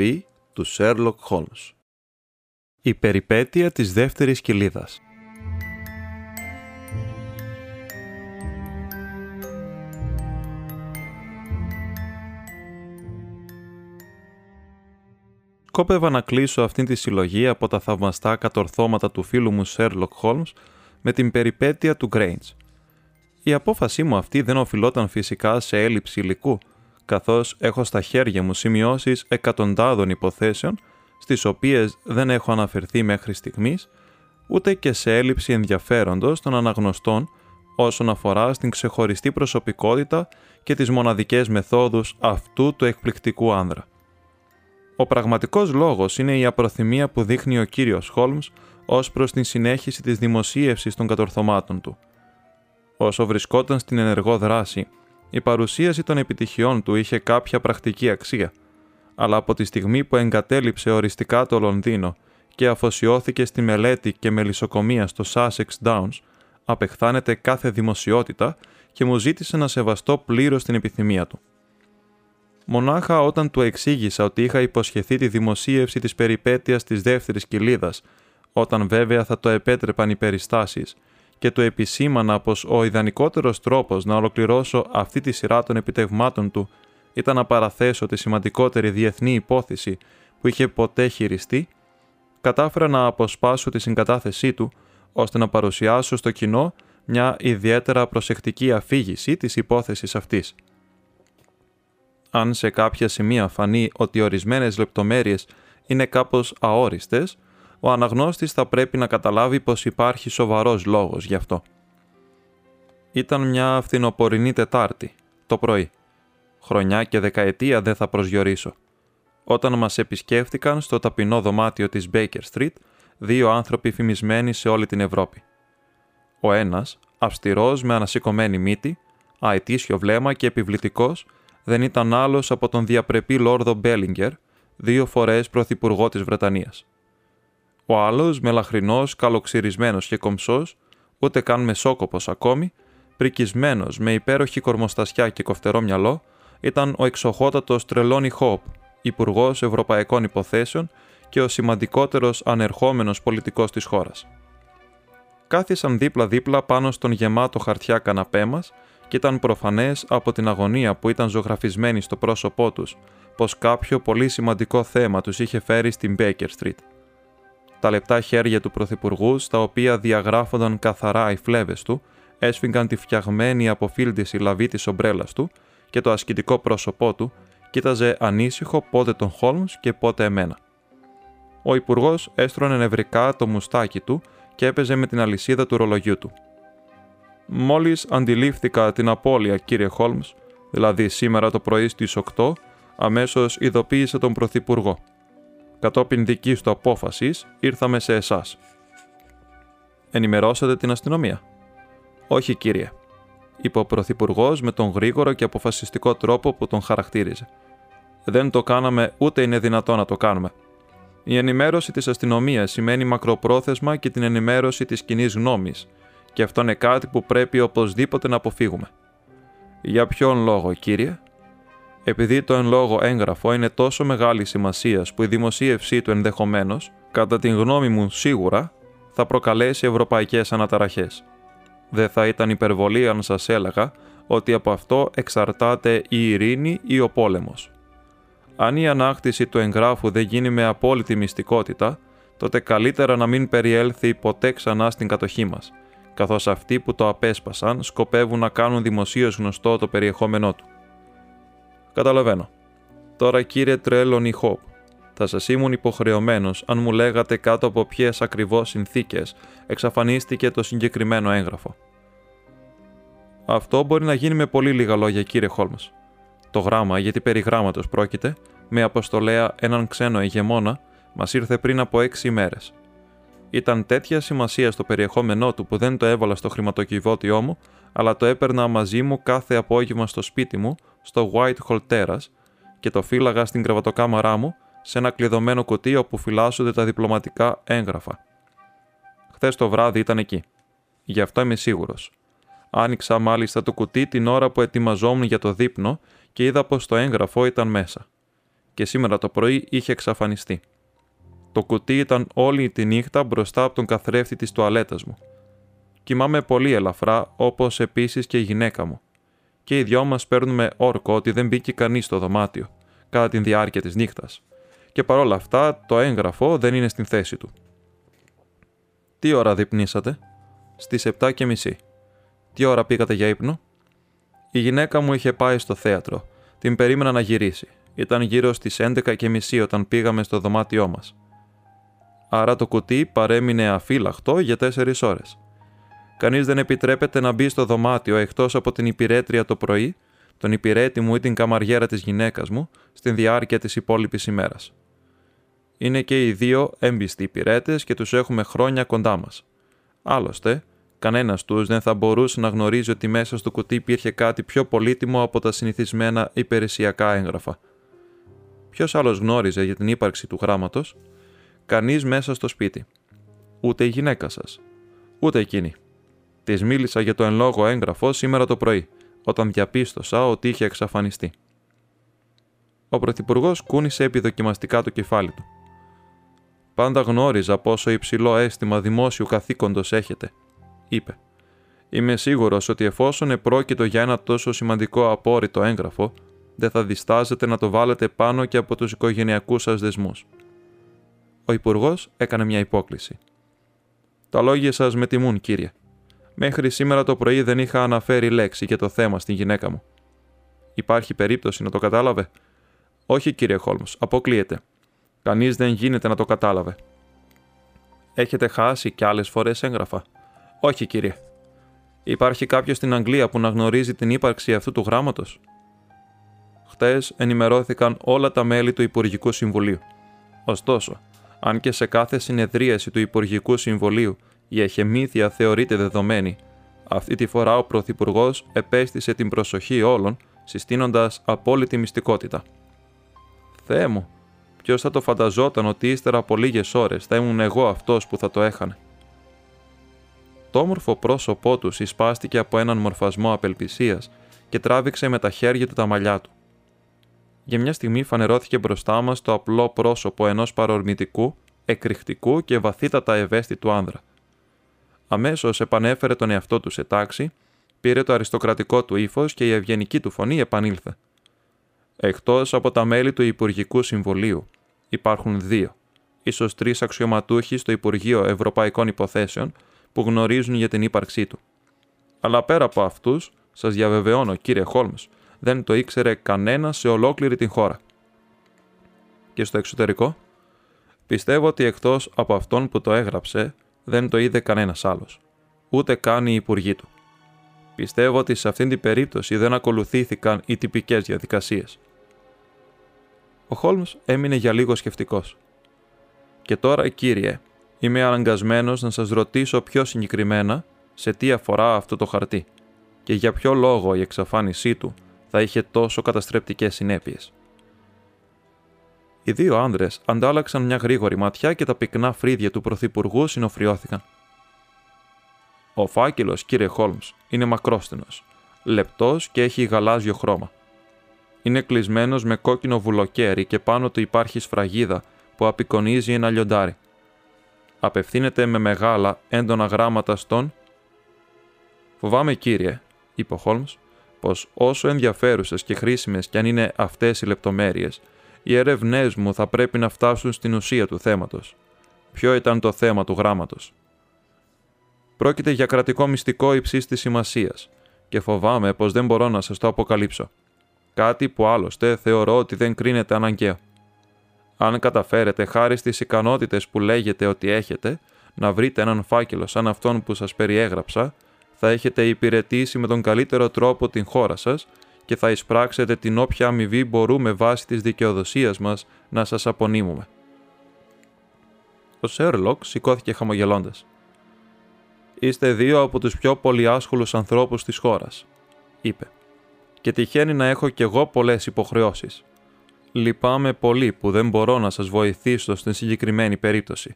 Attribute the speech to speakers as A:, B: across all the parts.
A: Επιστροφή του Sherlock Holmes. Η περιπέτεια της δεύτερης κοιλίδας. Σκόπευα να κλείσω αυτήν τη συλλογή από τα θαυμαστά κατορθώματα του φίλου μου Sherlock Holmes με την περιπέτεια του Grange. Η απόφασή μου αυτή δεν οφειλόταν φυσικά σε έλλειψη υλικού – καθώς έχω στα χέρια μου σημειώσεις εκατοντάδων υποθέσεων, στις οποίες δεν έχω αναφερθεί μέχρι στιγμής, ούτε και σε έλλειψη ενδιαφέροντος των αναγνωστών όσον αφορά στην ξεχωριστή προσωπικότητα και τις μοναδικές μεθόδους αυτού του εκπληκτικού άνδρα. Ο πραγματικός λόγος είναι η απροθυμία που δείχνει ο κύριος Χόλμς ως προς την συνέχιση της δημοσίευσης των κατορθωμάτων του. Όσο βρισκόταν στην ενεργό δράση η παρουσίαση των επιτυχιών του είχε κάποια πρακτική αξία, αλλά από τη στιγμή που εγκατέλειψε οριστικά το Λονδίνο και αφοσιώθηκε στη μελέτη και μελισσοκομεία στο Sussex Downs, απεχθάνεται κάθε δημοσιότητα και μου ζήτησε να σεβαστώ πλήρως την επιθυμία του. Μονάχα όταν του εξήγησα ότι είχα υποσχεθεί τη δημοσίευση της περιπέτειας της δεύτερης κοιλίδας, όταν βέβαια θα το επέτρεπαν οι περιστάσεις, και του επισήμανα πως ο ιδανικότερος τρόπος να ολοκληρώσω αυτή τη σειρά των επιτευγμάτων του ήταν να παραθέσω τη σημαντικότερη διεθνή υπόθεση που είχε ποτέ χειριστεί, κατάφερα να αποσπάσω τη συγκατάθεσή του ώστε να παρουσιάσω στο κοινό μια ιδιαίτερα προσεκτική αφήγηση της υπόθεσης αυτής. Αν σε κάποια σημεία φανεί ότι ορισμένες λεπτομέρειες είναι κάπως αόριστες, ο αναγνώστης θα πρέπει να καταλάβει πως υπάρχει σοβαρός λόγος γι' αυτό. Ήταν μια φθινοπορεινή Τετάρτη, το πρωί. Χρονιά και δεκαετία δεν θα προσγειωρήσω. Όταν μας επισκέφτηκαν στο ταπεινό δωμάτιο της Baker Street δύο άνθρωποι φημισμένοι σε όλη την Ευρώπη. Ο ένας, αυστηρός με ανασηκωμένη μύτη, αετήσιο βλέμμα και επιβλητικός, δεν ήταν άλλος από τον διαπρεπή Λόρδο Μπέλιγκερ, δύο φορές πρωθυπουργό της Βρετανίας. Ο άλλος, μελαχρινός, καλοξυρισμένος και κομψός, ούτε καν μεσόκοπο ακόμη, πρικισμένος με υπέροχη κορμοστασιά και κοφτερό μυαλό, ήταν ο εξοχότατος Τρελόνι Χόπ, Υπουργός Ευρωπαϊκών Υποθέσεων και ο σημαντικότερος ανερχόμενος πολιτικός της χώρας. Κάθισαν δίπλα-δίπλα πάνω στον γεμάτο χαρτιά καναπέ μας και ήταν προφανές από την αγωνία που ήταν ζωγραφισμένη στο πρόσωπό τους πως κάποιο πολύ σημαντικό θέμα τους είχε φέρει στην Baker Street τα λεπτά χέρια του Πρωθυπουργού, στα οποία διαγράφονταν καθαρά οι φλέβες του, έσφυγαν τη φτιαγμένη αποφύλτηση λαβή της ομπρέλας του και το ασκητικό πρόσωπό του κοίταζε ανήσυχο πότε τον Χόλμς και πότε εμένα. Ο Υπουργός έστρωνε νευρικά το μουστάκι του και έπαιζε με την αλυσίδα του ρολογιού του. Μόλις αντιλήφθηκα την απώλεια, κύριε Χόλμς, δηλαδή σήμερα το πρωί στις 8, αμέσως ειδοποίησε τον Πρωθυπουργό. Κατόπιν δικής του απόφασης, ήρθαμε σε εσάς. Ενημερώσατε την αστυνομία. Όχι, κύριε, είπε ο Πρωθυπουργός με τον γρήγορο και αποφασιστικό τρόπο που τον χαρακτήριζε. Δεν το κάναμε ούτε είναι δυνατό να το κάνουμε. Η ενημέρωση της αστυνομίας σημαίνει μακροπρόθεσμα και την ενημέρωση της κοινή γνώμης, και αυτό είναι κάτι που πρέπει οπωσδήποτε να αποφύγουμε. Για ποιον λόγο, κύριε, επειδή το εν λόγω έγγραφο είναι τόσο μεγάλη σημασίας που η δημοσίευσή του ενδεχομένως, κατά την γνώμη μου σίγουρα, θα προκαλέσει ευρωπαϊκές αναταραχές. Δεν θα ήταν υπερβολή αν σας έλεγα ότι από αυτό εξαρτάται η ειρήνη ή ο πόλεμος. Αν η ανάκτηση του εγγράφου δεν γίνει με απόλυτη μυστικότητα, τότε καλύτερα να μην περιέλθει ποτέ ξανά στην κατοχή μας, καθώς αυτοί που το απέσπασαν σκοπεύουν να κάνουν δημοσίως γνωστό το περιεχόμενό του. Καταλαβαίνω. Τώρα κύριε Τρέλον Χόπ, θα σας ήμουν υποχρεωμένος αν μου λέγατε κάτω από ποιες ακριβώς συνθήκες εξαφανίστηκε το συγκεκριμένο έγγραφο. Αυτό μπορεί να γίνει με πολύ λίγα λόγια, κύριε Χόλμ. Το γράμμα, γιατί περί γράμματος πρόκειται, με αποστολέα έναν ξένο ηγεμόνα, μας ήρθε πριν από έξι ημέρε. Ήταν τέτοια σημασία στο περιεχόμενό του που δεν το έβαλα στο χρηματοκιβώτιό μου, αλλά το έπαιρνα μαζί μου κάθε απόγευμα στο σπίτι μου, στο Whitehall Terrace, και το φύλαγα στην κρεβατοκάμαρά μου σε ένα κλειδωμένο κουτί όπου φυλάσσονται τα διπλωματικά έγγραφα. Χθες το βράδυ ήταν εκεί. Γι' αυτό είμαι σίγουρος. Άνοιξα μάλιστα το κουτί την ώρα που ετοιμαζόμουν για το δείπνο και είδα πως το έγγραφο ήταν μέσα. Και σήμερα το πρωί είχε εξαφανιστεί. Το κουτί ήταν όλη τη νύχτα μπροστά από τον καθρέφτη της τουαλέτας μου. Κοιμάμαι πολύ ελαφρά, όπως επίσης και η γυναίκα μου. Και οι δυο μας παίρνουμε όρκο ότι δεν μπήκε κανείς στο δωμάτιο, κατά τη διάρκεια της νύχτας. Και παρόλα αυτά, το έγγραφο δεν είναι στην θέση του. Τι ώρα διπνήσατε; Στις 7 και μισή. Τι ώρα πήγατε για ύπνο; Η γυναίκα μου είχε πάει στο θέατρο. Την περίμενα να γυρίσει. Ήταν γύρω στις 11 και μισή όταν πήγαμε στο δωμάτιό μας άρα το κουτί παρέμεινε αφύλακτο για τέσσερις ώρες. Κανείς δεν επιτρέπεται να μπει στο δωμάτιο εκτός από την υπηρέτρια το πρωί, τον υπηρέτη μου ή την καμαριέρα της γυναίκας μου στην διάρκεια της υπόλοιπης ημέρας. Είναι και οι δύο έμπιστοι υπηρέτες και τους έχουμε χρόνια κοντά μας. Άλλωστε, κανένας τους δεν θα μπορούσε να γνωρίζει ότι μέσα στο κουτί υπήρχε κάτι πιο πολύτιμο από τα συνηθισμένα υπηρεσιακά έγγραφα. Ποιος άλλος γνώριζε για την ύπαρξη του γράμματος, κανείς μέσα στο σπίτι. Ούτε η γυναίκα σας. Ούτε εκείνη. Της μίλησα για το εν λόγω έγγραφο σήμερα το πρωί, όταν διαπίστωσα ότι είχε εξαφανιστεί. Ο Πρωθυπουργός κούνησε επιδοκιμαστικά το κεφάλι του. Πάντα γνώριζα πόσο υψηλό αίσθημα δημόσιου καθήκοντος έχετε, είπε. Είμαι σίγουρος ότι εφόσον επρόκειτο για ένα τόσο σημαντικό απόρριτο έγγραφο, δεν θα διστάζετε να το βάλετε πάνω και από τους οικογενειακούς σας δεσμούς ο Υπουργός έκανε μια υπόκληση. Τα λόγια σας με τιμούν, κύριε. Μέχρι σήμερα το πρωί δεν είχα αναφέρει λέξη για το θέμα στην γυναίκα μου. Υπάρχει περίπτωση να το κατάλαβε; Όχι, κύριε Χόλμ, αποκλείεται. Κανείς δεν γίνεται να το κατάλαβε. Έχετε χάσει κι άλλες φορές έγγραφα; Όχι, κύριε. Υπάρχει κάποιος στην Αγγλία που να γνωρίζει την ύπαρξη αυτού του γράμματος; Χτες ενημερώθηκαν όλα τα μέλη του Υπουργικού Συμβουλίου. Ωστόσο, αν και σε κάθε συνεδρίαση του Υπουργικού Συμβολίου η εχεμήθεια θεωρείται δεδομένη, αυτή τη φορά ο Πρωθυπουργός επέστησε την προσοχή όλων, συστήνοντας απόλυτη μυστικότητα. Θεέ μου, ποιος θα το φανταζόταν ότι ύστερα από λίγες ώρες θα ήμουν εγώ αυτός που θα το έχανε. Το όμορφο πρόσωπό του συσπάστηκε από έναν μορφασμό απελπισίας και τράβηξε με τα χέρια του τα μαλλιά του για μια στιγμή φανερώθηκε μπροστά μας το απλό πρόσωπο ενός παρορμητικού, εκρηκτικού και βαθύτατα ευαίσθητου άνδρα. Αμέσως επανέφερε τον εαυτό του σε τάξη, πήρε το αριστοκρατικό του ύφος και η ευγενική του φωνή επανήλθε. Εκτός από τα μέλη του Υπουργικού Συμβουλίου, υπάρχουν δύο, ίσως τρεις αξιωματούχοι στο Υπουργείο Ευρωπαϊκών Υποθέσεων που γνωρίζουν για την ύπαρξή του. Αλλά πέρα από αυτούς, σας διαβεβαιώνω, κύριε Χόλμς, δεν το ήξερε κανένας σε ολόκληρη την χώρα. Και στο εξωτερικό, πιστεύω ότι εκτός από αυτόν που το έγραψε, δεν το είδε κανένας άλλος, ούτε καν οι υπουργοί του. Πιστεύω ότι σε αυτήν την περίπτωση δεν ακολουθήθηκαν οι τυπικές διαδικασίες. Ο Χόλμς έμεινε για λίγο σκεφτικός. «Και τώρα, κύριε, είμαι αναγκασμένος να σας ρωτήσω πιο συγκεκριμένα σε τι αφορά αυτό το χαρτί και για ποιο λόγο η εξαφάνισή του θα είχε τόσο καταστρεπτικές συνέπειες. Οι δύο άνδρες αντάλλαξαν μια γρήγορη ματιά και τα πυκνά φρύδια του Πρωθυπουργού συνοφριώθηκαν. Ο φάκελος, κύριε Χόλμς, είναι μακρόστενο, λεπτός και έχει γαλάζιο χρώμα. Είναι κλεισμένος με κόκκινο βουλοκαίρι και πάνω του υπάρχει σφραγίδα που απεικονίζει ένα λιοντάρι. Απευθύνεται με μεγάλα έντονα γράμματα στον. Φοβάμαι, κύριε, είπε ο Χόλμς, πως όσο ενδιαφέρουσες και χρήσιμες κι αν είναι αυτές οι λεπτομέρειες, οι έρευνέ μου θα πρέπει να φτάσουν στην ουσία του θέματος. Ποιο ήταν το θέμα του γράμματος. Πρόκειται για κρατικό μυστικό υψής της σημασίας και φοβάμαι πως δεν μπορώ να σας το αποκαλύψω. Κάτι που άλλωστε θεωρώ ότι δεν κρίνεται αναγκαίο. Αν καταφέρετε χάρη στις ικανότητες που λέγετε ότι έχετε να βρείτε έναν φάκελο σαν αυτόν που σας περιέγραψα, θα έχετε υπηρετήσει με τον καλύτερο τρόπο την χώρα σας και θα εισπράξετε την όποια αμοιβή μπορούμε βάσει της δικαιοδοσίας μας να σας απονείμουμε. Ο Σέρλοκ σηκώθηκε χαμογελώντας. «Είστε δύο από τους πιο πολυάσχολους ανθρώπους της χώρας», είπε. «Και τυχαίνει να έχω κι εγώ πολλές υποχρεώσεις. Λυπάμαι πολύ που δεν μπορώ να σας βοηθήσω στην συγκεκριμένη περίπτωση.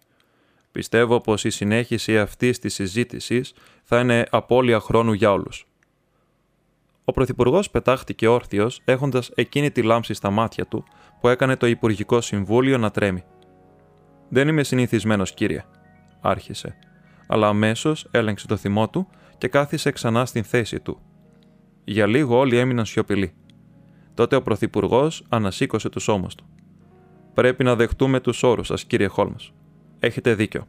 A: Πιστεύω πως η συνέχιση αυτής της συζήτησης θα είναι απώλεια χρόνου για όλους. Ο Πρωθυπουργός πετάχτηκε όρθιος, έχοντας εκείνη τη λάμψη στα μάτια του που έκανε το Υπουργικό Συμβούλιο να τρέμει. Δεν είμαι συνηθισμένος, κύριε, άρχισε, αλλά αμέσως έλεγξε το θυμό του και κάθισε ξανά στην θέση του. Για λίγο όλοι έμειναν σιωπηλοί. Τότε ο Πρωθυπουργός ανασήκωσε τους ώμους του. Πρέπει να δεχτούμε τους όρους σας, κύριε Χόλμ. Έχετε δίκιο.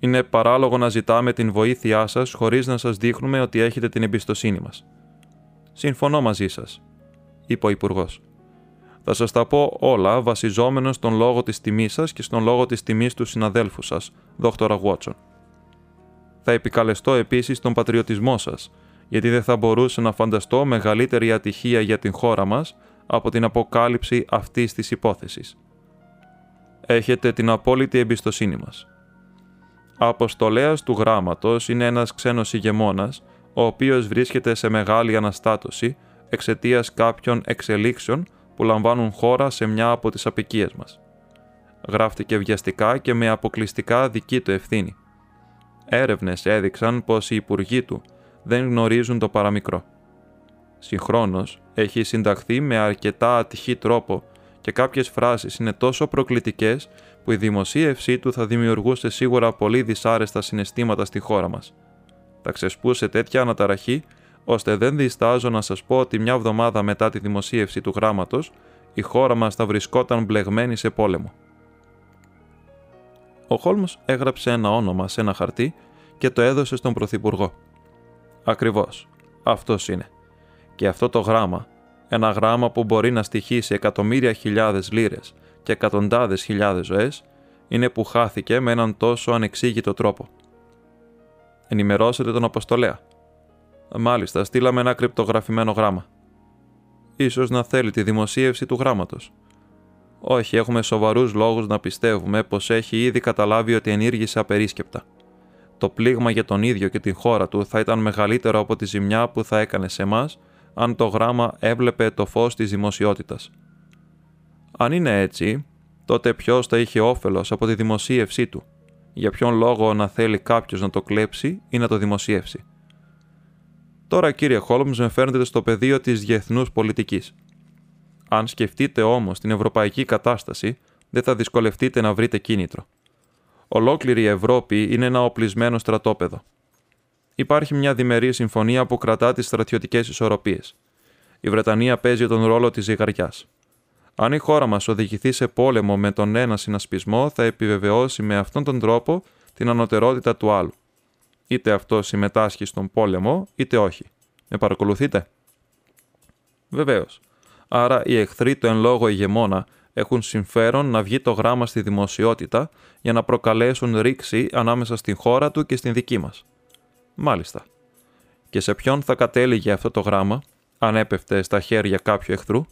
A: Είναι παράλογο να ζητάμε την βοήθειά σας χωρίς να σας δείχνουμε ότι έχετε την εμπιστοσύνη μας. Συμφωνώ μαζί σας, είπε ο Υπουργός. Θα σας τα πω όλα βασιζόμενος στον λόγο της τιμής σας και στον λόγο της τιμής του συναδέλφου σας, δόκτωρα Βότσον. Θα επικαλεστώ επίσης τον πατριωτισμό σας, γιατί δεν θα μπορούσα να φανταστώ μεγαλύτερη ατυχία για την χώρα μας από την αποκάλυψη αυτής της υπόθεσης. Έχετε την απόλυτη εμπιστοσύνη μας. Αποστολέας του γράμματος είναι ένας ξένος ηγεμόνας ο οποίος βρίσκεται σε μεγάλη αναστάτωση εξαιτίας κάποιων εξελίξεων που λαμβάνουν χώρα σε μια από τις απικίες μας. Γράφτηκε βιαστικά και με αποκλειστικά δική του ευθύνη. Έρευνες έδειξαν πως οι υπουργοί του δεν γνωρίζουν το παραμικρό. Συγχρόνως, έχει συνταχθεί με αρκετά ατυχή τρόπο και κάποιες φράσεις είναι τόσο προκλητικές που η δημοσίευσή του θα δημιουργούσε σίγουρα πολύ δυσάρεστα συναισθήματα στη χώρα μας θα ξεσπούσε τέτοια αναταραχή, ώστε δεν διστάζω να σας πω ότι μια εβδομάδα μετά τη δημοσίευση του γράμματος, η χώρα μας θα βρισκόταν μπλεγμένη σε πόλεμο. Ο Χόλμς έγραψε ένα όνομα σε ένα χαρτί και το έδωσε στον Πρωθυπουργό. Ακριβώς, αυτός είναι. Και αυτό το γράμμα, ένα γράμμα που μπορεί να στοιχήσει εκατομμύρια χιλιάδες λίρες και εκατοντάδες χιλιάδες ζωές, είναι που χάθηκε με έναν τόσο ανεξήγητο τρόπο. Ενημερώσετε τον Αποστολέα. Μάλιστα, στείλαμε ένα κρυπτογραφημένο γράμμα. Ίσως να θέλει τη δημοσίευση του γράμματος. Όχι, έχουμε σοβαρούς λόγους να πιστεύουμε πως έχει ήδη καταλάβει ότι ενήργησε απερίσκεπτα. Το πλήγμα για τον ίδιο και την χώρα του θα ήταν μεγαλύτερο από τη ζημιά που θα έκανε σε εμάς αν το γράμμα έβλεπε το φως της δημοσιότητας. Αν είναι έτσι, τότε ποιος θα είχε όφελος από τη δημοσίευσή του – για ποιον λόγο να θέλει κάποιος να το κλέψει ή να το δημοσιεύσει. Τώρα, κύριε Χόλμς, με φέρνετε στο πεδίο της διεθνούς πολιτικής. Αν σκεφτείτε όμως την ευρωπαϊκή κατάσταση, δεν θα δυσκολευτείτε να βρείτε κίνητρο. Ολόκληρη η Ευρώπη είναι ένα οπλισμένο στρατόπεδο. Υπάρχει μια διμερή συμφωνία που κρατά τις στρατιωτικές ισορροπίες. Η Βρετανία παίζει τον ρόλο της ζυγαριάς. Αν η χώρα μας οδηγηθεί σε πόλεμο με τον ένα συνασπισμό, θα επιβεβαιώσει με αυτόν τον τρόπο την ανωτερότητα του άλλου. Είτε αυτό συμμετάσχει στον πόλεμο, είτε όχι. Με παρακολουθείτε; Βεβαίως. Άρα οι εχθροί του εν λόγω ηγεμόνα έχουν συμφέρον να βγει το γράμμα στη δημοσιότητα για να προκαλέσουν ρήξη ανάμεσα στην χώρα του και στην δική μας. Μάλιστα. Και σε ποιον θα κατέληγε αυτό το γράμμα, αν έπεφτε στα χέρια κάποιου εχθρού,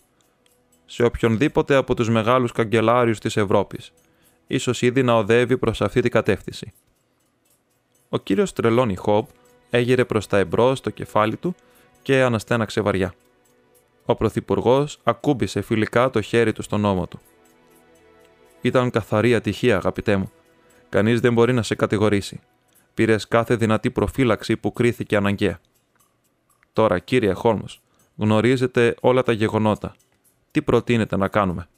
A: σε οποιονδήποτε από τους μεγάλους καγκελάριους της Ευρώπης, ίσως ήδη να οδεύει προς αυτή την κατεύθυνση. Ο κύριος Τρελόνι Χόμπ έγειρε προς τα εμπρός στο κεφάλι του και αναστέναξε βαριά. Ο Πρωθυπουργός ακούμπησε φιλικά το χέρι του στον ώμο του. Ήταν καθαρή ατυχία, αγαπητέ μου. Κανείς δεν μπορεί να σε κατηγορήσει. Πήρες κάθε δυνατή προφύλαξη που κρίθηκε αναγκαία. Τώρα, κύριε Χόλμ, γνωρίζετε όλα τα γεγονότα τι προτείνετε να κάνουμε;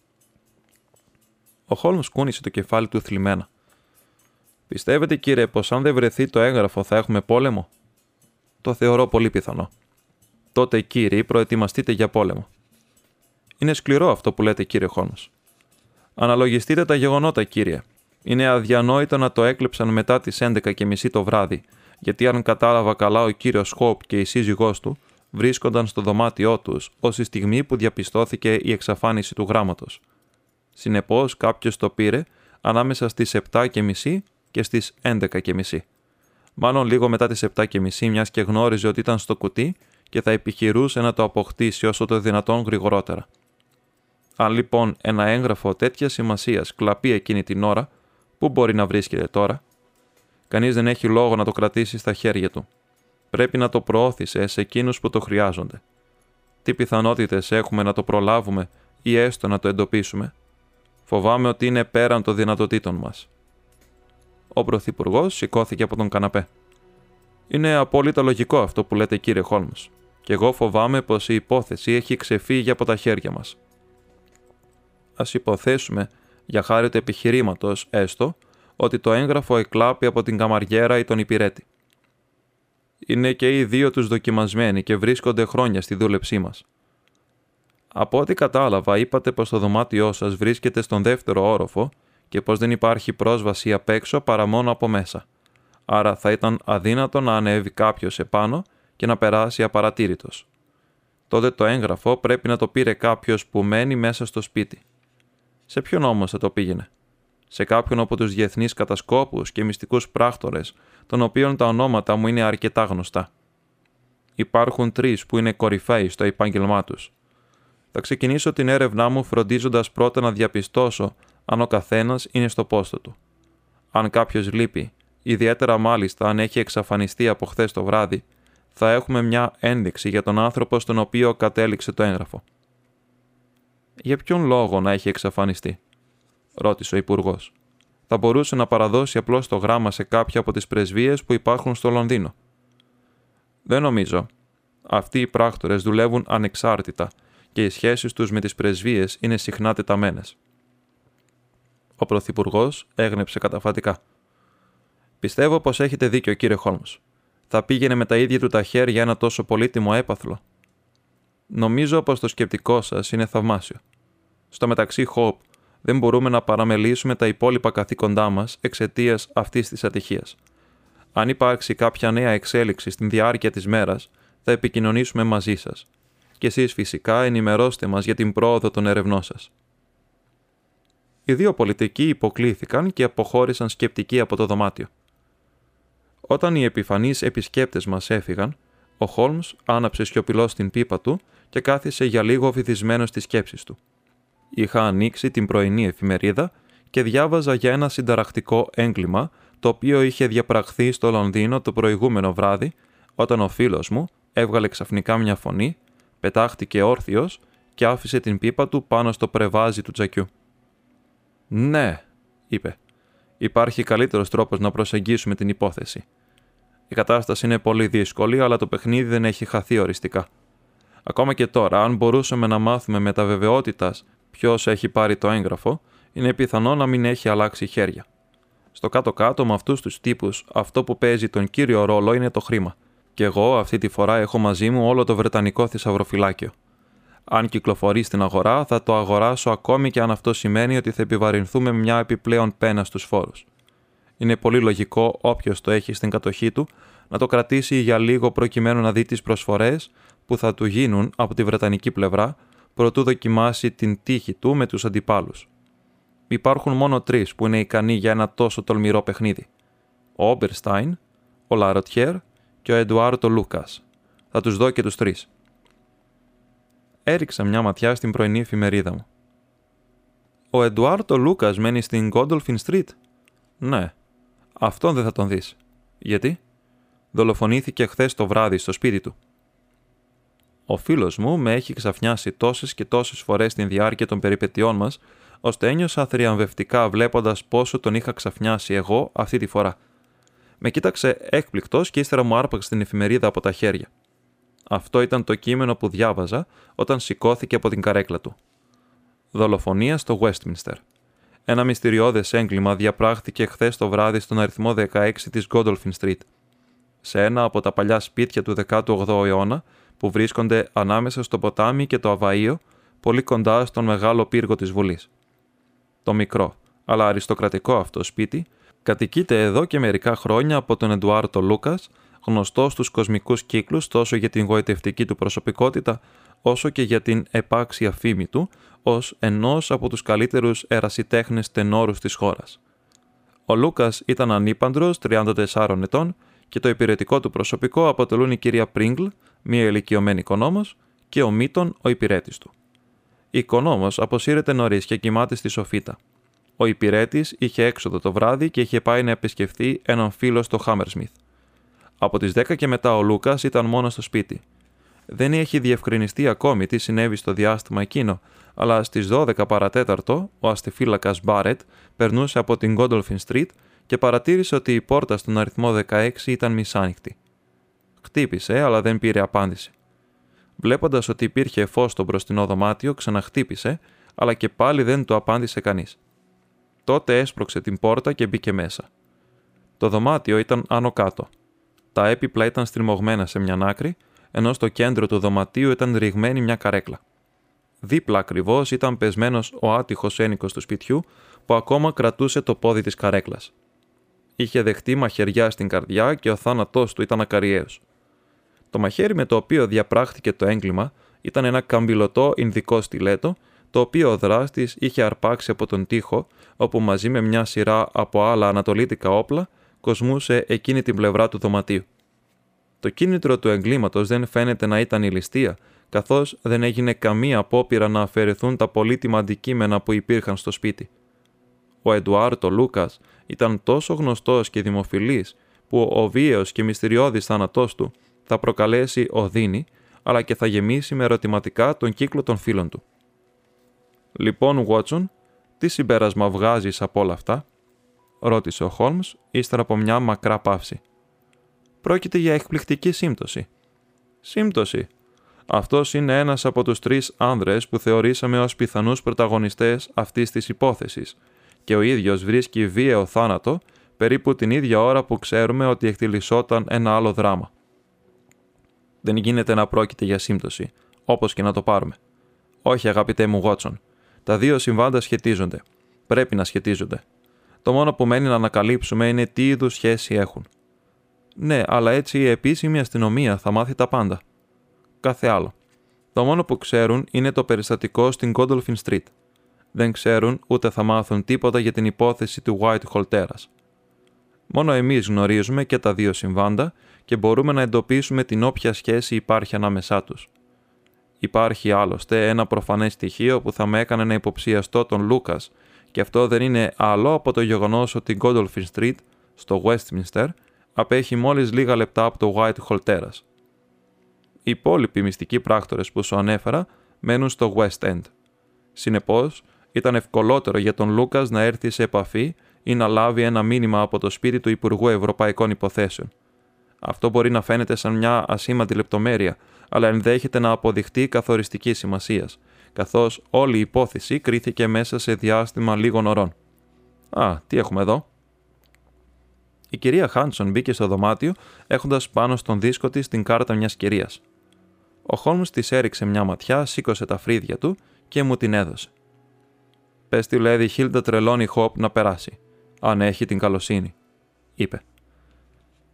A: Ο Χόλμς κούνησε το κεφάλι του θλιμμένα. Πιστεύετε, κύριε, πως αν δεν βρεθεί το έγγραφο θα έχουμε πόλεμο; Το θεωρώ πολύ πιθανό. Τότε, κύριοι, προετοιμαστείτε για πόλεμο. Είναι σκληρό αυτό που λέτε, κύριε Χόλμς. Αναλογιστείτε τα γεγονότα, κύριε. Είναι αδιανόητο να το έκλεψαν μετά τις 11.30 το βράδυ, γιατί αν κατάλαβα καλά ο κύριος Χόπ και η σύζυγός του, βρίσκονταν στο δωμάτιό τους ως τη στιγμή που διαπιστώθηκε η εξαφάνιση του γράμματος. Συνεπώς κάποιος το πήρε ανάμεσα στις 7.30 και στις 11.30. Μάλλον λίγο μετά τις 7.30 μιας και γνώριζε ότι ήταν στο κουτί και θα επιχειρούσε να το αποκτήσει όσο το δυνατόν γρηγορότερα. Αν λοιπόν ένα έγγραφο τέτοιας σημασίας κλαπεί εκείνη την ώρα, πού μπορεί να βρίσκεται τώρα; Κανείς δεν έχει λόγο να το κρατήσει στα χέρια του. Πρέπει να το προώθησες σε εκείνους που το χρειάζονται. Τι πιθανότητες έχουμε να το προλάβουμε ή έστω να το εντοπίσουμε; Φοβάμαι ότι είναι πέραν των δυνατοτήτων μας. Ο Πρωθυπουργός σηκώθηκε από τον καναπέ. Είναι απόλυτα λογικό αυτό που λέτε, κύριε Χόλμς. Και εγώ φοβάμαι πως η υπόθεση έχει ξεφύγει από τα χέρια μας. Α υποθέσουμε, για χάρη του επιχειρήματος έστω, ότι το έγγραφο εκλάπει από την καμαριέρα ή τον υπηρέτη. Είναι και οι δύο τους δοκιμασμένοι και βρίσκονται χρόνια στη δούλεψή μας. Από ό,τι κατάλαβα, είπατε πως το δωμάτιό σας βρίσκεται στον δεύτερο όροφο και πως δεν υπάρχει πρόσβαση απ' έξω παρά μόνο από μέσα. Άρα θα ήταν αδύνατο να ανέβει κάποιος επάνω και να περάσει απαρατήρητος. Τότε το έγγραφο πρέπει να το πήρε κάποιος που μένει μέσα στο σπίτι. Σε ποιον όμως θα το πήγαινε; Σε κάποιον από τους διεθνείς κατασκόπους και μυστικούς πράκτορες, των οποίων τα ονόματα μου είναι αρκετά γνωστά. Υπάρχουν τρεις που είναι κορυφαίοι στο επάγγελμά τους. Θα ξεκινήσω την έρευνά μου φροντίζοντας πρώτα να διαπιστώσω αν ο καθένας είναι στο πόστο του. Αν κάποιος λείπει, ιδιαίτερα μάλιστα αν έχει εξαφανιστεί από χθες το βράδυ, θα έχουμε μια ένδειξη για τον άνθρωπο στον οποίο κατέληξε το έγγραφο. Για ποιον λόγο να έχει εξαφανιστεί; Ρώτησε ο Υπουργός. Θα μπορούσε να παραδώσει απλώς το γράμμα σε κάποια από τις πρεσβείες που υπάρχουν στο Λονδίνο. Δεν νομίζω. Αυτοί οι πράκτορες δουλεύουν ανεξάρτητα και οι σχέσεις τους με τις πρεσβείες είναι συχνά τεταμένες. Ο Πρωθυπουργός έγνεψε καταφατικά. Πιστεύω πως έχετε δίκιο, κύριε Χόλμ. Θα πήγαινε με τα ίδια του τα χέρια ένα τόσο πολύτιμο έπαθλο. Νομίζω πως το σκεπτικό σας είναι θαυμάσιο. Στο μεταξύ, Χόπ δεν μπορούμε να παραμελήσουμε τα υπόλοιπα καθήκοντά μας εξαιτίας αυτής της ατυχίας. Αν υπάρξει κάποια νέα εξέλιξη στην διάρκεια της μέρας, θα επικοινωνήσουμε μαζί σας. Και εσείς φυσικά ενημερώστε μας για την πρόοδο των ερευνών σας. Οι δύο πολιτικοί υποκλήθηκαν και αποχώρησαν σκεπτικοί από το δωμάτιο. Όταν οι επιφανείς επισκέπτες μας έφυγαν, ο Χόλμς άναψε σιωπηλό την πίπα του και κάθισε για λίγο βυθισμένο στις σκέψεις του είχα ανοίξει την πρωινή εφημερίδα και διάβαζα για ένα συνταρακτικό έγκλημα το οποίο είχε διαπραχθεί στο Λονδίνο το προηγούμενο βράδυ όταν ο φίλος μου έβγαλε ξαφνικά μια φωνή, πετάχτηκε όρθιος και άφησε την πίπα του πάνω στο πρεβάζι του τζακιού. «Ναι», είπε, «υπάρχει καλύτερος τρόπος να προσεγγίσουμε την υπόθεση. Η κατάσταση είναι πολύ δύσκολη, αλλά το παιχνίδι δεν έχει χαθεί οριστικά. Ακόμα και τώρα, αν μπορούσαμε να μάθουμε με τα βεβαιότητας ποιος έχει πάρει το έγγραφο, είναι πιθανό να μην έχει αλλάξει χέρια. Στο κάτω-κάτω με αυτούς τους τύπους, αυτό που παίζει τον κύριο ρόλο είναι το χρήμα. Και εγώ αυτή τη φορά έχω μαζί μου όλο το βρετανικό θησαυροφυλάκιο. Αν κυκλοφορεί στην αγορά, θα το αγοράσω ακόμη και αν αυτό σημαίνει ότι θα επιβαρυνθούμε μια επιπλέον πένα στους φόρους. Είναι πολύ λογικό όποιος το έχει στην κατοχή του να το κρατήσει για λίγο προκειμένου να δει τις προσφορές που θα του γίνουν από τη βρετανική πλευρά προτού δοκιμάσει την τύχη του με τους αντιπάλους. Υπάρχουν μόνο τρεις που είναι ικανοί για ένα τόσο τολμηρό παιχνίδι. Ο Όμπερστάιν, ο Λαρωτιέρ και ο Εντουάρτο Λούκας. Θα τους δω και τους τρεις. Έριξα μια ματιά στην πρωινή εφημερίδα μου. Ο Εντουάρτο Λούκας μένει στην Gondolfin Street; Ναι. Αυτόν δεν θα τον δεις. Γιατί; Δολοφονήθηκε χθες το βράδυ στο σπίτι του. Ο φίλος μου με έχει ξαφνιάσει τόσες και τόσες φορές στην διάρκεια των περιπετειών μας, ώστε ένιωσα θριαμβευτικά βλέποντας πόσο τον είχα ξαφνιάσει εγώ αυτή τη φορά. Με κοίταξε έκπληκτος και ύστερα μου άρπαξε την εφημερίδα από τα χέρια. Αυτό ήταν το κείμενο που διάβαζα όταν σηκώθηκε από την καρέκλα του. Δολοφονία στο Westminster. Ένα μυστηριώδες έγκλημα διαπράχθηκε χθες το βράδυ στον αριθμό 16 της Godolphin Street. Σε ένα από τα παλιά σπίτια του 18ου αιώνα, που βρίσκονται ανάμεσα στο ποτάμι και το Αβαΐο, πολύ κοντά στον μεγάλο πύργο της Βουλής. Το μικρό, αλλά αριστοκρατικό αυτό σπίτι, κατοικείται εδώ και μερικά χρόνια από τον Εντουάρτο Λούκας, γνωστό στους κοσμικούς κύκλους τόσο για την γοητευτική του προσωπικότητα, όσο και για την επάξια φήμη του, ως ενός από τους καλύτερους ερασιτέχνες τενόρους της χώρας. Ο Λούκας ήταν ανήπαντρος 34 ετών και το υπηρετικό του προσωπικό αποτελούν η κυρία Πρίγκλ, μία ηλικιωμένη οικονόμος και ο Μίτον ο υπηρέτης του. Η οικονόμος αποσύρεται νωρίς και κοιμάται στη σοφίτα. Ο υπηρέτης είχε έξοδο το βράδυ και είχε πάει να επισκεφθεί έναν φίλο στο Χάμερσμιθ. Από τις 10 και μετά ο Λούκας ήταν μόνος στο σπίτι. Δεν έχει διευκρινιστεί ακόμη τι συνέβη στο διάστημα εκείνο, αλλά στις 12 παρατέταρτο ο αστεφύλακα Μπάρετ περνούσε από την Gondolfin Street και παρατήρησε ότι η πόρτα στον αριθμό 16 ήταν μισάνοιχτη. Χτύπησε, αλλά δεν πήρε απάντηση. Βλέποντας ότι υπήρχε φως στο μπροστινό δωμάτιο, ξαναχτύπησε, αλλά και πάλι δεν του απάντησε κανείς. Τότε έσπρωξε την πόρτα και μπήκε μέσα. Το δωμάτιο ήταν άνω κάτω. Τα έπιπλα ήταν στριμωγμένα σε μια άκρη, ενώ στο κέντρο του δωματίου ήταν ρηγμένη μια καρέκλα. Δίπλα ακριβώς ήταν πεσμένος ο άτυχος ένικος του σπιτιού, που ακόμα κρατούσε το πόδι της καρέκλας. Είχε δεχτεί μαχαιριά στην καρδιά και ο θάνατός του ήταν ακαριαίος. Το μαχαίρι με το οποίο διαπράχθηκε το έγκλημα ήταν ένα καμπυλωτό Ινδικό στιλέτο, το οποίο ο δράστης είχε αρπάξει από τον τοίχο, όπου μαζί με μια σειρά από άλλα ανατολίτικα όπλα κοσμούσε εκείνη την πλευρά του δωματίου. Το κίνητρο του εγκλήματος δεν φαίνεται να ήταν η ληστεία, καθώς δεν έγινε καμία απόπειρα να αφαιρεθούν τα πολύτιμα αντικείμενα που υπήρχαν στο σπίτι. Ο Εντουάρτο Λούκας ήταν τόσο γνωστός και δημοφιλής που ο βίαιος και μυστηριώδης θάνατός του θα προκαλέσει οδύνη, αλλά και θα γεμίσει με ερωτηματικά τον κύκλο των φίλων του. Λοιπόν, Βότσον, τι συμπέρασμα βγάζεις από όλα αυτά, ρώτησε ο Χόλμ ύστερα από μια μακρά παύση. Πρόκειται για εκπληκτική σύμπτωση. Σύμπτωση. Αυτός είναι ένας από τους τρεις άνδρες που θεωρήσαμε ως πιθανούς πρωταγωνιστές αυτής της υπόθεσης, και ο ίδιος βρίσκει βίαιο θάνατο περίπου την ίδια ώρα που ξέρουμε ότι εκτιλισόταν ένα άλλο δράμα. Δεν γίνεται να πρόκειται για σύμπτωση, όπως και να το πάρουμε. Όχι, αγαπητέ μου Γότσον. Τα δύο συμβάντα σχετίζονται. Πρέπει να σχετίζονται. Το μόνο που μένει να ανακαλύψουμε είναι τι είδους σχέση έχουν. Ναι, αλλά έτσι η επίσημη αστυνομία θα μάθει τα πάντα. Κάθε άλλο. Το μόνο που ξέρουν είναι το περιστατικό στην Gondolfin Street. Δεν ξέρουν ούτε θα μάθουν τίποτα για την υπόθεση του Whitehall Terrace. Μόνο εμείς γνωρίζουμε και τα δύο συμβάντα και μπορούμε να εντοπίσουμε την όποια σχέση υπάρχει ανάμεσά τους. Υπάρχει άλλωστε ένα προφανές στοιχείο που θα με έκανε να υποψιαστώ τον Λούκας και αυτό δεν είναι άλλο από το γεγονός ότι η Gondolfin Street στο Westminster απέχει μόλις λίγα λεπτά από το Whitehall Terrace. Οι υπόλοιποι μυστικοί πράκτορες που σου ανέφερα μένουν στο West End. Συνεπώς, ήταν ευκολότερο για τον Λούκας να έρθει σε επαφή ή να λάβει ένα μήνυμα από το σπίτι του Υπουργού Ευρωπαϊκών Υποθέσεων. Αυτό μπορεί να φαίνεται σαν μια ασήμαντη λεπτομέρεια, αλλά ενδέχεται να αποδειχτεί καθοριστική σημασίας, καθώς όλη η υπόθεση κρίθηκε μέσα σε διάστημα λίγων ωρών. Α, τι έχουμε εδώ; Η κυρία Χάνσον μπήκε στο δωμάτιο έχοντας πάνω στον δίσκο της την κάρτα μιας κυρίας. Ο Χόλμς της έριξε μια ματιά, σήκωσε τα φρύδια του και μου την έδωσε. Πες τη Λέδη Χίλτα τρελώνει Χόπ να περάσει, αν έχει την καλοσύνη, είπε.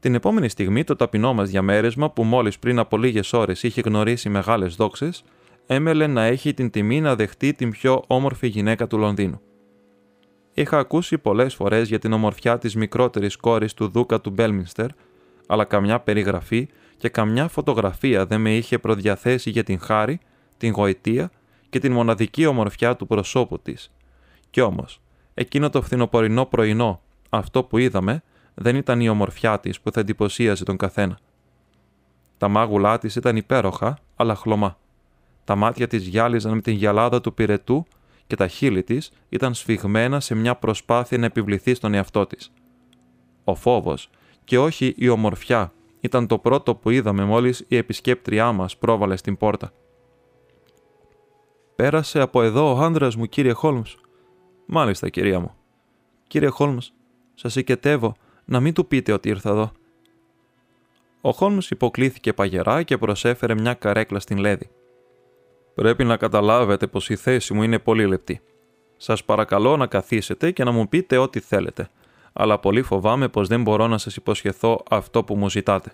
A: Την επόμενη στιγμή το ταπεινό μας διαμέρισμα, που μόλις πριν από λίγες ώρες είχε γνωρίσει μεγάλες δόξει, έμελε να έχει την τιμή να δεχτεί την πιο όμορφη γυναίκα του Λονδίνου. Είχα ακούσει πολλές φορές για την ομορφιά της μικρότερης κόρης του Δούκα του Μπέλμινστερ, αλλά καμιά περιγραφή και καμιά φωτογραφία δεν με είχε προδιαθέσει για την χάρη, την γοητεία και την μοναδική ομορφιά του προσώπου της. Κι όμως, εκείνο το φθινοπορεινό πρωινό, αυτό που είδαμε, δεν ήταν η ομορφιά της που θα εντυπωσίαζε τον καθένα. Τα μάγουλά της ήταν υπέροχα, αλλά χλωμά. Τα μάτια της γυάλιζαν με την γυαλάδα του πυρετού και τα χείλη της ήταν σφιγμένα σε μια προσπάθεια να επιβληθεί στον εαυτό της. Ο φόβος και όχι η ομορφιά ήταν το πρώτο που είδαμε μόλις η επισκέπτριά μας πρόβαλε στην πόρτα. Πέρασε από εδώ ο άντρα μου, κύριε Χόλμς. Μάλιστα, κυρία μου. Κύριε Χόλμς, σας οικετεύω να μην του πείτε ότι ήρθα εδώ. Ο Χόλμς υποκλήθηκε παγερά και προσέφερε μια καρέκλα στην Λέδη. Πρέπει να καταλάβετε πως η θέση μου είναι πολύ λεπτή. Σας παρακαλώ να καθίσετε και να μου πείτε ό,τι θέλετε, αλλά πολύ φοβάμαι πως δεν μπορώ να σας υποσχεθώ αυτό που μου ζητάτε.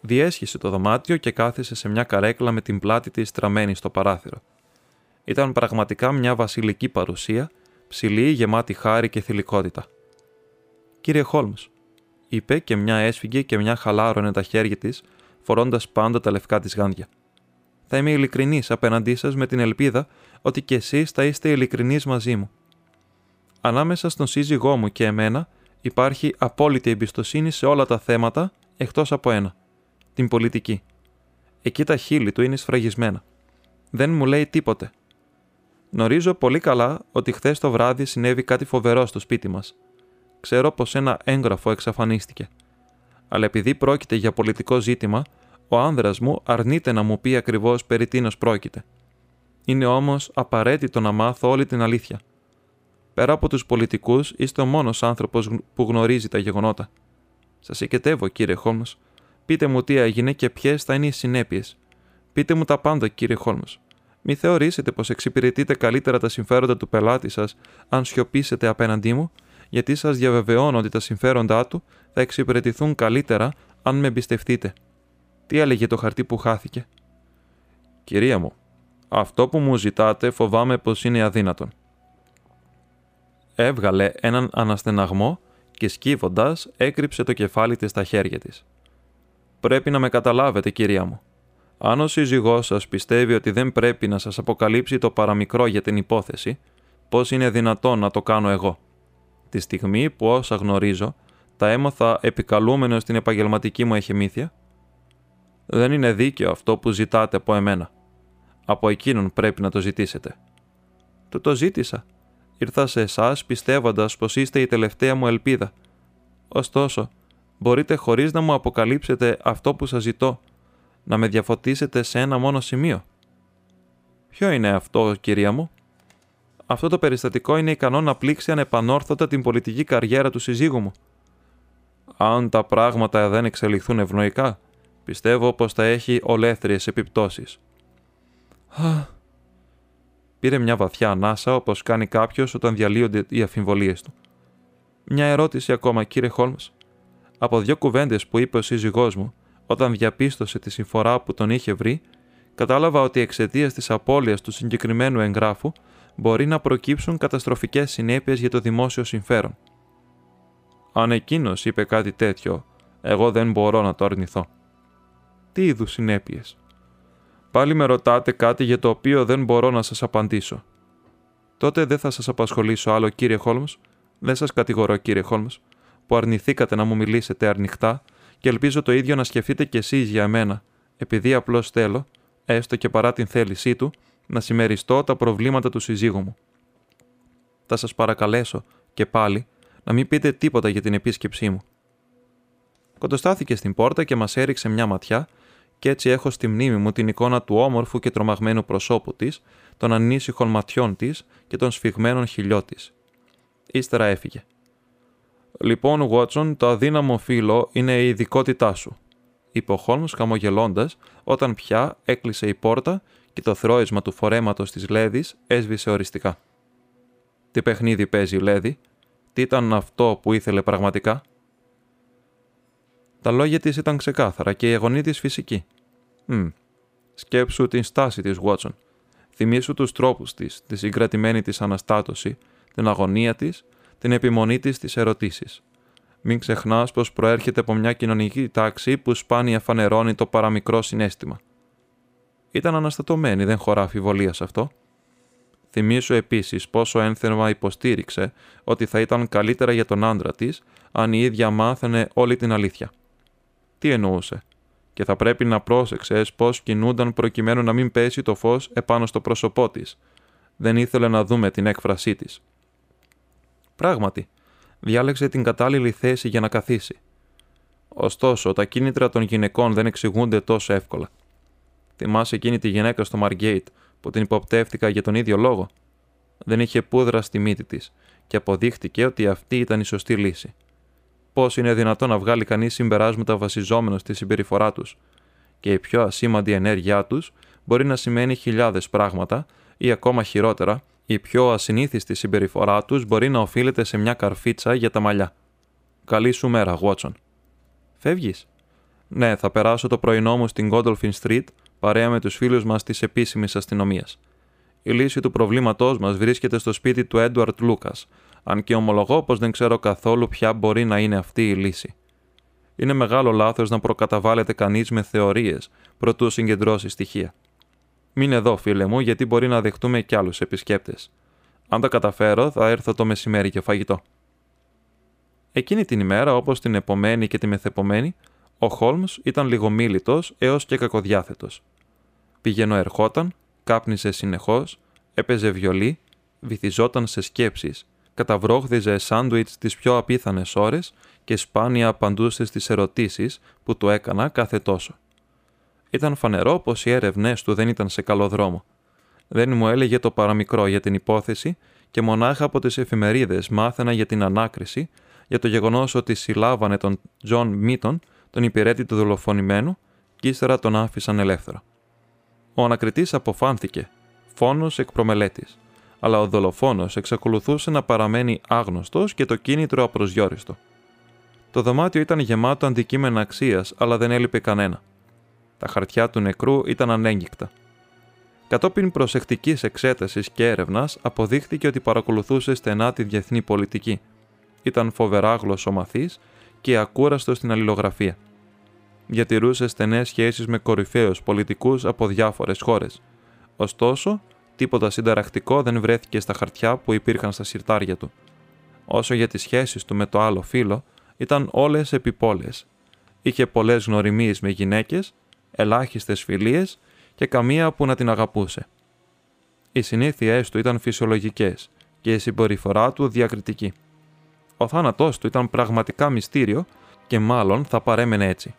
A: Διέσχισε το δωμάτιο και κάθισε σε μια καρέκλα με την πλάτη της στραμμένη στο παράθυρο. Ήταν πραγματικά μια βασιλική παρουσία, ψηλή, γεμάτη χάρη και θηλυκότητα. «Κύριε Χόλμς», είπε και μια έσφυγε και μια χαλάρωνε τα χέρια της, φορώντας πάντα τα λευκά της γάντια. Θα είμαι ειλικρινής απέναντί σας με την ελπίδα ότι κι εσείς θα είστε ειλικρινείς μαζί μου. Ανάμεσα στον σύζυγό μου και εμένα υπάρχει απόλυτη εμπιστοσύνη σε όλα τα θέματα εκτός από ένα. Την πολιτική. Εκεί τα χείλη του είναι σφραγισμένα. Δεν μου λέει τίποτε. Γνωρίζω πολύ καλά ότι χθες το βράδυ συνέβη κάτι φοβερό στο σπίτι μας. Ξέρω πως ένα έγγραφο εξαφανίστηκε. Αλλά επειδή πρόκειται για πολιτικό ζήτημα, ο άνδρας μου αρνείται να μου πει ακριβώς περί τίνος πρόκειται. Είναι όμως απαραίτητο να μάθω όλη την αλήθεια. Πέρα από τους πολιτικούς, είστε ο μόνος άνθρωπος που γνωρίζει τα γεγονότα. Σας οικετεύω, κύριε Χόλμ. Πείτε μου τι έγινε και ποιες θα είναι οι συνέπειες. Πείτε μου τα πάντα, κύριε Χόλμ. Μη θεωρήσετε πως εξυπηρετείτε καλύτερα τα συμφέροντα του πελάτη σας αν σιωπήσετε απέναντί μου, γιατί σας διαβεβαιώνω ότι τα συμφέροντά του θα εξυπηρετηθούν καλύτερα αν με εμπιστευτείτε. Τι έλεγε το χαρτί που χάθηκε; Κυρία μου, αυτό που μου ζητάτε φοβάμαι πως είναι αδύνατον. Έβγαλε έναν αναστεναγμό και σκύβοντας έκρυψε το κεφάλι της στα χέρια της. «Πρέπει να με καταλάβετε, κυρία μου. Αν ο σύζυγός σας πιστεύει ότι δεν πρέπει να σας αποκαλύψει το παραμικρό για την υπόθεση, πώς είναι δυνατόν να το κάνω εγώ; Τη στιγμή που όσα γνωρίζω τα έμαθα επικαλούμενος στην επαγγελματική μου εχεμήθεια, δεν είναι δίκαιο αυτό που ζητάτε από εμένα. Από εκείνον πρέπει να το ζητήσετε. Το το ζήτησα. Ήρθα σε εσάς πιστεύοντας πως είστε η τελευταία μου ελπίδα. Ωστόσο, μπορείτε χωρίς να μου αποκαλύψετε αυτό που σας ζητώ, να με διαφωτίσετε σε ένα μόνο σημείο. Ποιο είναι αυτό, κυρία μου; Αυτό το περιστατικό είναι ικανό να πλήξει ανεπανόρθωτα την πολιτική καριέρα του συζύγου μου. Αν τα πράγματα δεν εξελιχθούν ευνοϊκά, Πιστεύω πως θα έχει ολέθριες επιπτώσεις. Πήρε μια βαθιά ανάσα όπως κάνει κάποιος όταν διαλύονται οι αφιβολίες του. Μια ερώτηση ακόμα, κύριε Χόλμς. Από δύο κουβέντες που είπε ο σύζυγός μου, όταν διαπίστωσε τη συμφορά που τον είχε βρει, κατάλαβα ότι εξαιτίας της απώλειας του συγκεκριμένου εγγράφου μπορεί να προκύψουν καταστροφικές συνέπειες για το δημόσιο συμφέρον. Αν εκείνος είπε κάτι τέτοιο, εγώ δεν μπορώ να το αρνηθώ. Τι είδους συνέπειες; Πάλι με ρωτάτε κάτι για το οποίο δεν μπορώ να σας απαντήσω. Τότε δεν θα σας απασχολήσω άλλο, κύριε Χόλμ. Δεν σας κατηγορώ, κύριε Χόλμ, που αρνηθήκατε να μου μιλήσετε αρνηχτά και ελπίζω το ίδιο να σκεφτείτε κι εσείς για μένα, επειδή απλώς θέλω, έστω και παρά την θέλησή του, να συμμεριστώ τα προβλήματα του συζύγου μου. Θα σας παρακαλέσω και πάλι να μην πείτε τίποτα για την επίσκεψή μου. Κοντοστάθηκε στην πόρτα και μας έριξε μια ματιά και έτσι έχω στη μνήμη μου την εικόνα του όμορφου και τρομαγμένου προσώπου της, των ανήσυχων ματιών της και των σφιγμένων χιλιών της. Ύστερα έφυγε. Λοιπόν, Βότσον, το αδύναμο φύλλο είναι η ειδικότητά σου, είπε ο Χόλμ χαμογελώντας, όταν πια έκλεισε η πόρτα και το θρόισμα του φορέματος της Λέδη έσβησε οριστικά. Τι παιχνίδι παίζει η Λέδη, τι ήταν αυτό που ήθελε πραγματικά; Τα λόγια της ήταν ξεκάθαρα και η αγωνία της φυσική. Μμ. Σκέψου την στάση της, Βότσον. Θυμήσου τους τρόπους της, τη συγκρατημένη της αναστάτωση, την αγωνία της, την επιμονή της στις ερωτήσεις. Μην ξεχνάς πως προέρχεται από μια κοινωνική τάξη που σπάνια φανερώνει το παραμικρό συνέστημα. Ήταν αναστατωμένη, δεν χωρά αφιβολίας σε αυτό. Θυμήσου επίσης πόσο ένθερμα υποστήριξε ότι θα ήταν καλύτερα για τον άντρα της αν η ίδια μάθαινε όλη την αλήθεια τι εννοούσε, και θα πρέπει να πρόσεξε πώς κινούνταν προκειμένου να μην πέσει το φως επάνω στο πρόσωπό της. Δεν ήθελε να δούμε την έκφρασή της. Πράγματι, διάλεξε την κατάλληλη θέση για να καθίσει. Ωστόσο, τα κίνητρα των γυναικών δεν εξηγούνται τόσο εύκολα. Θυμάσαι εκείνη τη γυναίκα στο Μαργκέιτ που την υποπτεύτηκα για τον ίδιο λόγο; Δεν είχε πούδρα στη μύτη της και αποδείχτηκε ότι αυτή ήταν η σωστή λύση πώς είναι δυνατόν να βγάλει κανείς συμπεράσματα βασιζόμενος στη συμπεριφορά τους, και η πιο ασήμαντη ενέργειά τους μπορεί να σημαίνει χιλιάδες πράγματα, ή ακόμα χειρότερα, η πιο ασυνήθιστη συμπεριφορά τους μπορεί να οφείλεται σε μια καρφίτσα για τα μαλλιά. Καλή σου μέρα, Βότσον. Φεύγεις; Ναι, θα περάσω το πρωινό μου στην Godolphin Street παρέα με τους φίλους μας της επίσημης αστυνομίας. Η λύση του προβλήματός μας βρίσκεται στο σπίτι του Έντουαρτ Λούκας, αν και ομολογώ πως δεν ξέρω καθόλου ποια μπορεί να είναι αυτή η λύση. είναι μεγάλο λάθος να προκαταβάλλεται κανείς με θεωρίες προτού συγκεντρώσει στοιχεία. Μην εδώ, φίλε μου, γιατί μπορεί να δεχτούμε κι άλλους επισκέπτες. Αν τα καταφέρω, θα έρθω το μεσημέρι και φαγητό. Εκείνη την ημέρα, όπως την επομένη και τη μεθεπομένη, ο Χόλμς ήταν λίγο μίλητος έως και κακοδιάθετος. Πήγαινο ερχόταν, κάπνιζε συνεχώς, έπαιζε βιολί, βυθιζόταν σε σκέψεις, καταβρόχθιζε σάντουιτς τις πιο απίθανες ώρες και σπάνια απαντούσε στις ερωτήσεις που του έκανα κάθε τόσο. Ήταν φανερό πως οι έρευνές του δεν ήταν σε καλό δρόμο. Δεν μου έλεγε το παραμικρό για την υπόθεση και μονάχα από τις εφημερίδες μάθαινα για την ανάκριση για το γεγονός ότι συλλάβανε τον Τζον Μίτον, τον υπηρέτη του δολοφονημένου, και ύστερα τον άφησαν ελεύθερο. Ο ανακριτής αποφάνθηκε, φόνος εκ προμελέτης, αλλά ο δολοφόνος εξακολουθούσε να παραμένει άγνωστος και το κίνητρο απροσδιόριστο. Το δωμάτιο ήταν γεμάτο αντικείμενα αξίας, αλλά δεν έλειπε κανένα. Τα χαρτιά του νεκρού ήταν ανέγκυκτα. Κατόπιν προσεκτικής εξέτασης και έρευνας, αποδείχθηκε ότι παρακολουθούσε στενά τη διεθνή πολιτική. Ήταν φοβερά γλωσσομαθής και ακούραστο στην αλληλογραφία. Διατηρούσε στενές σχέσεις με κορυφαίους πολιτικούς από διάφορες χώρες. Ωστόσο, τίποτα συνταρακτικό δεν βρέθηκε στα χαρτιά που υπήρχαν στα συρτάρια του. Όσο για τις σχέσεις του με το άλλο φίλο, ήταν όλες επιπόλαιες. Είχε πολλές γνωριμίες με γυναίκες, ελάχιστες φιλίες και καμία που να την αγαπούσε. Οι συνήθειές του ήταν φυσιολογικές και η συμπεριφορά του διακριτική. Ο θάνατός του ήταν πραγματικά μυστήριο και μάλλον θα παρέμενε έτσι.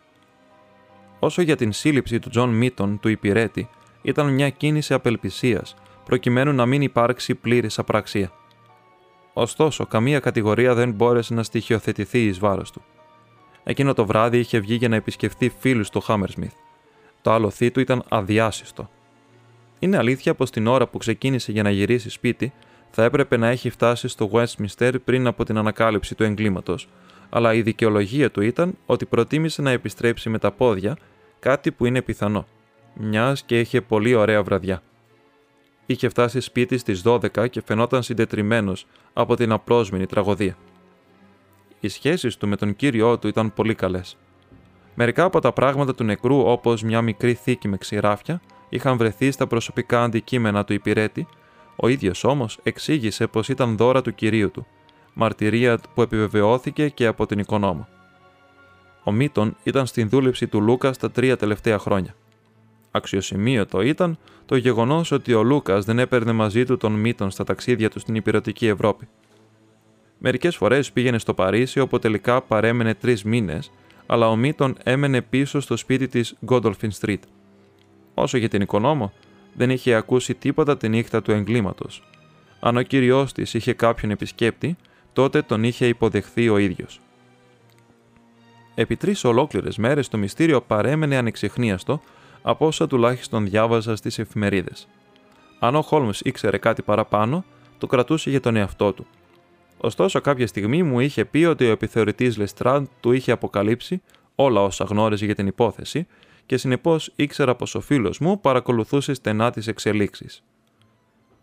A: Όσο για την σύλληψη του Τζον Μίτον του υπηρέτη, ήταν μια κίνηση απελπισίας, προκειμένου να μην υπάρξει πλήρης απραξία. Ωστόσο, καμία κατηγορία δεν μπόρεσε να στοιχειοθετηθεί εις βάρος του. Εκείνο το βράδυ είχε βγει για να επισκεφθεί φίλους του Χάμερσμιθ. Το άλλοθί του ήταν αδιάσειστο. Είναι αλήθεια πως την ώρα που ξεκίνησε για να γυρίσει σπίτι, θα έπρεπε να έχει φτάσει στο Westminster πριν από την ανακάλυψη του εγκλήματος, αλλά η δικαιολογία του ήταν ότι προτίμησε να επιστρέψει με τα πόδια, κάτι που είναι πιθανό, μιας και είχε πολύ ωραία βραδιά. Είχε φτάσει σπίτι στις 12 και φαινόταν συντετριμένος από την απρόσμενη τραγωδία. Οι σχέσεις του με τον κύριό του ήταν πολύ καλές. Μερικά από τα πράγματα του νεκρού, όπως μια μικρή θήκη με ξηράφια, είχαν βρεθεί στα προσωπικά αντικείμενα του υπηρέτη, ο ίδιος όμως εξήγησε πως ήταν δώρα του κυρίου του, μαρτυρία που επιβεβαιώθηκε και από την οικονόμο. Ο Μίτον ήταν στην δούλεψη του Λούκα τα τρία τελευταία χρόνια. Αξιοσημείωτο ήταν το γεγονός ότι ο Λούκας δεν έπαιρνε μαζί του τον Μίτον στα ταξίδια του στην υπηρετική Ευρώπη. Μερικές φορές πήγαινε στο Παρίσι όπου τελικά παρέμενε τρεις μήνες, αλλά ο Μίτον έμενε πίσω στο σπίτι της Γκόντολφιν Street. Όσο για την οικονόμο, δεν είχε ακούσει τίποτα τη νύχτα του εγκλήματος. Αν ο κυριό της είχε κάποιον επισκέπτη, τότε τον είχε υποδεχθεί ο ίδιος. Επί τρεις ολόκληρες μέρες το μυστήριο παρέμενε ανεξιχνίαστο από όσα τουλάχιστον διάβαζα στις εφημερίδες. Αν ο Χόλμς ήξερε κάτι παραπάνω, το κρατούσε για τον εαυτό του. Ωστόσο, κάποια στιγμή μου είχε πει ότι ο επιθεωρητής Λεστράντ του είχε αποκαλύψει όλα όσα γνώριζε για την υπόθεση και συνεπώς ήξερα πως ο φίλος μου παρακολουθούσε στενά τις εξελίξεις.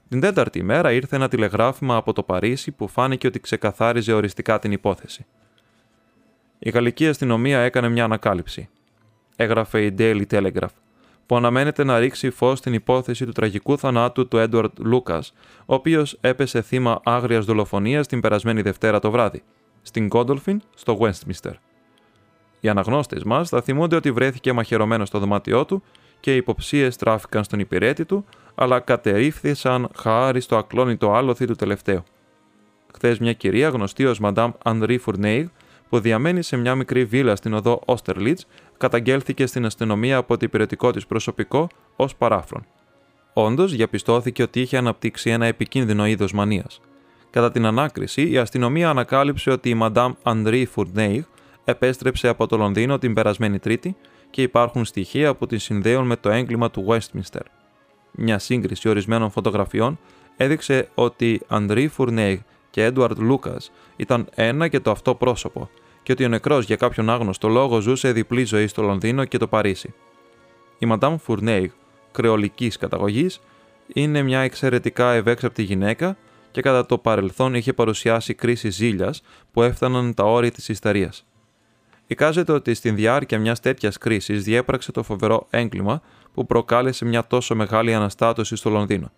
A: Την τέταρτη μέρα ήρθε ένα τηλεγράφημα από το Παρίσι που φάνηκε ότι ξεκαθάριζε οριστικά την υπόθεση. Η γαλλική αστυνομία έκανε μια ανακάλυψη. Έγραφε η Daily Telegraph, που αναμένεται να ρίξει φως στην υπόθεση του τραγικού θανάτου του Έντουαρτ Λούκας, ο οποίος έπεσε θύμα άγριας δολοφονίας την περασμένη Δευτέρα το βράδυ, στην Κόντολφιν, στο Westminster. Οι αναγνώστες μας θα θυμούνται ότι βρέθηκε μαχαιρωμένος στο δωμάτιό του και οι υποψίες τράφηκαν στον υπηρέτη του, αλλά κατερρίφθησαν χάρη στο ακλόνητο άλοθη του τελευταίου. Χθες μια κυρία γνωστή ως Madame Henri Fourneil, που διαμένει σε μια μικρή βίλα στην οδό Austerlitz, καταγγέλθηκε στην αστυνομία από το υπηρετικό της προσωπικό ως παράφρον. Όντως, διαπιστώθηκε ότι είχε αναπτύξει ένα επικίνδυνο είδος μανίας. Κατά την ανάκριση, η αστυνομία ανακάλυψε ότι η Madame Henri Fourneil επέστρεψε από το Λονδίνο την περασμένη Τρίτη και υπάρχουν στοιχεία που την συνδέουν με το έγκλημα του Westminster. Μια σύγκριση ορισμένων φωτογραφιών έδειξε ότι Αντρί Φουρνέιγ και Έντουαρτ Λούκας ήταν ένα και το αυτό πρόσωπο και ότι ο νεκρός για κάποιον άγνωστο λόγο ζούσε διπλή ζωή στο Λονδίνο και το Παρίσι. Η Μαντάμ Φουρνέιγ, κρεολικής καταγωγής, είναι μια εξαιρετικά ευέξαπτη γυναίκα και κατά το παρελθόν είχε παρουσιάσει κρίση ζήλιας που έφταναν τα όρια της ιστερίας. Εικάζεται ότι στην διάρκεια μιας τέτοιας κρίσης διέπραξε το φοβερό έγκλημα που προκάλεσε μια τόσο μεγάλη αναστάτωση στο Λονδίνο.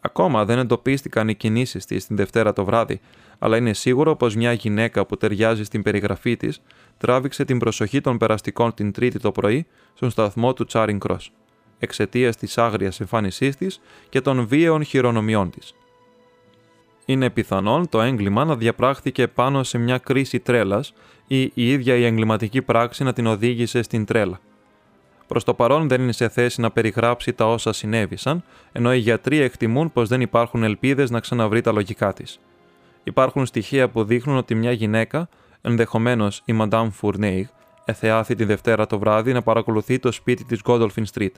A: Ακόμα δεν εντοπίστηκαν οι κινήσεις της την Δευτέρα το βράδυ, αλλά είναι σίγουρο πως μια γυναίκα που ταιριάζει στην περιγραφή της τράβηξε την προσοχή των περαστικών την Τρίτη το πρωί στον σταθμό του Τσάριν Κρό, εξαιτίας της άγριας εμφάνισής της και των βίαιων χειρονομιών της. Είναι πιθανόν το έγκλημα να διαπράχθηκε πάνω σε μια κρίση τρέλας ή η ίδια η εγκληματική πράξη να την οδήγησε στην τρέλα. Προς το παρόν δεν είναι σε θέση να περιγράψει τα όσα συνέβησαν, ενώ οι γιατροί εκτιμούν πως δεν υπάρχουν ελπίδες να ξαναβρει τα λογικά της. Υπάρχουν στοιχεία που δείχνουν ότι μια γυναίκα, ενδεχομένως η Madame Fourneig, εθεάθη τη Δευτέρα το βράδυ να παρακολουθεί το σπίτι της Godolphin Street.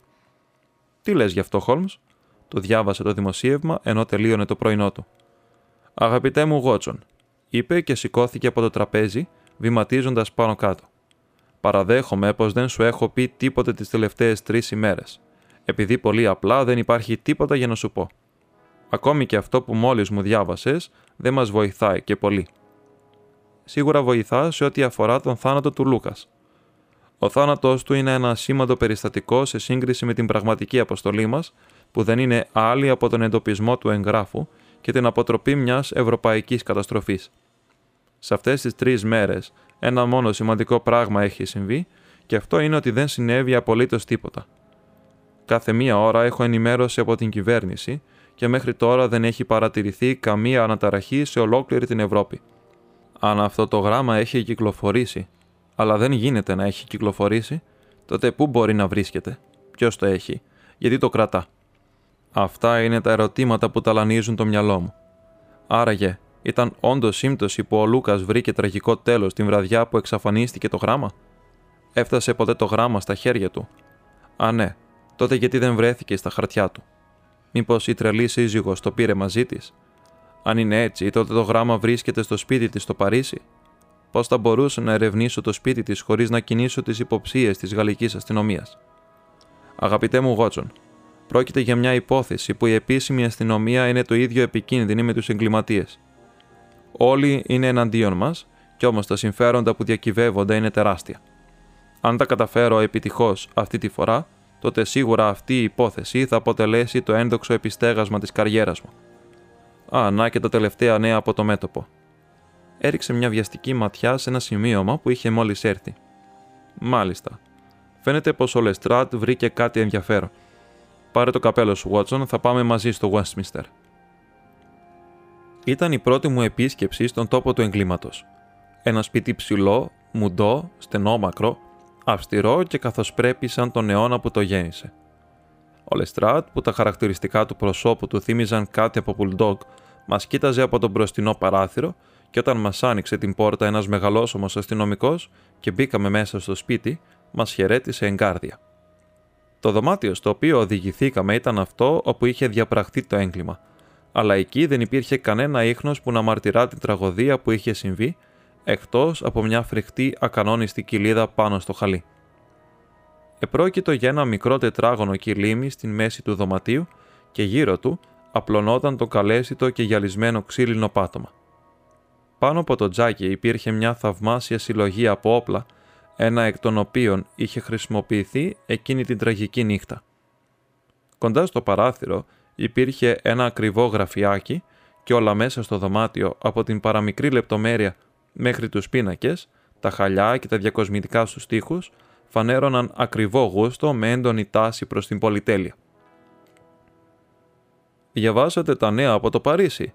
A: Τι λες γι' αυτό, Χόλμ, το διάβασε το δημοσίευμα ενώ τελείωνε το πρωινό του. Αγαπητέ μου Γότσον, είπε και σηκώθηκε από το τραπέζι, βηματίζοντας πάνω κάτω. Παραδέχομαι πως δεν σου έχω πει τίποτε τις τελευταίες τρεις ημέρες, επειδή πολύ απλά δεν υπάρχει τίποτα για να σου πω. Ακόμη και αυτό που μόλις μου διάβασες δεν μας βοηθάει και πολύ. Σίγουρα βοηθά σε ό,τι αφορά τον θάνατο του Λούκας. Ο θάνατός του είναι ένα σήμαντο περιστατικό σε σύγκριση με την πραγματική αποστολή μας, που δεν είναι άλλη από τον εντοπισμό του εγγράφου και την αποτροπή μιας ευρωπαϊκής καταστροφής. Σε αυτές τις τρεις μέρες, ένα μόνο σημαντικό πράγμα έχει συμβεί, και αυτό είναι ότι δεν συνέβη απολύτως τίποτα. Κάθε μία ώρα έχω ενημέρωση από την κυβέρνηση και μέχρι τώρα δεν έχει παρατηρηθεί καμία αναταραχή σε ολόκληρη την Ευρώπη. Αν αυτό το γράμμα έχει κυκλοφορήσει, αλλά δεν γίνεται να έχει κυκλοφορήσει, τότε πού μπορεί να βρίσκεται, ποιος το έχει, γιατί το κρατά; Αυτά είναι τα ερωτήματα που ταλανίζουν το μυαλό μου. Άραγε, ήταν όντως σύμπτωση που ο Λούκας βρήκε τραγικό τέλος την βραδιά που εξαφανίστηκε το γράμμα. Έφτασε ποτέ το γράμμα στα χέρια του. Α, ναι, τότε γιατί δεν βρέθηκε στα χαρτιά του. Μήπως η τρελή σύζυγος το πήρε μαζί της. Αν είναι έτσι, τότε το γράμμα βρίσκεται στο σπίτι της στο Παρίσι. Πώς θα μπορούσα να ερευνήσω το σπίτι της χωρίς να κινήσω τις υποψίες της γαλλικής αστυνομίας; Αγαπητέ μου Γότσον, πρόκειται για μια υπόθεση που η επίσημη αστυνομία είναι το ίδιο επικίνδυνη με τους εγκληματίες. Όλοι είναι εναντίον μας, κι όμως τα συμφέροντα που διακυβεύονται είναι τεράστια. Αν τα καταφέρω επιτυχώς αυτή τη φορά, τότε σίγουρα αυτή η υπόθεση θα αποτελέσει το ένδοξο επιστέγασμα της καριέρας μου. Α, να και τα τελευταία νέα από το μέτωπο. Έριξε μια βιαστική ματιά σε ένα σημείωμα που είχε μόλις έρθει. Μάλιστα. Φαίνεται πως ο Λεστράτ βρήκε κάτι ενδιαφέρον. Πάρε το καπέλο σου, Βότσον, θα πάμε μαζί στο Westminster. Ήταν η πρώτη μου επίσκεψη στον τόπο του εγκλήματος. Ένα σπίτι ψηλό, μουντό, στενόμακρο, αυστηρό και καθώς πρέπει σαν τον αιώνα που το γέννησε. Ο Λεστράτ, που τα χαρακτηριστικά του προσώπου του θύμιζαν κάτι από πουλντόγκ, μας κοίταζε από τον μπροστινό παράθυρο και όταν μας άνοιξε την πόρτα ένας μεγαλόσωμος αστυνομικός και μπήκαμε μέσα στο σπίτι, μας χαιρέτησε εγκάρδια. Το δωμάτιο στο οποίο οδηγηθήκαμε ήταν αυτό όπου είχε διαπραχθεί το έγκλημα, αλλά εκεί δεν υπήρχε κανένα ίχνος που να μαρτυρά την τραγωδία που είχε συμβεί, εκτός από μια φρικτή ακανόνιστη κοιλίδα πάνω στο χαλί. Επρόκειτο για ένα μικρό τετράγωνο κυλίμι στην μέση του δωματίου και γύρω του απλωνόταν το καλέσιτο και γυαλισμένο ξύλινο πάτωμα. Πάνω από το τζάκι υπήρχε μια θαυμάσια συλλογή από όπλα, ένα εκ των οποίων είχε χρησιμοποιηθεί εκείνη την τραγική νύχτα. Κοντά στο παράθυρο υπήρχε ένα ακριβό γραφιάκι και όλα μέσα στο δωμάτιο από την παραμικρή λεπτομέρεια μέχρι τους πίνακες, τα χαλιά και τα διακοσμητικά στους τοίχους φανέρωναν ακριβό γούστο με έντονη τάση προς την πολυτέλεια. «Διαβάσατε τα νέα από το Παρίσι»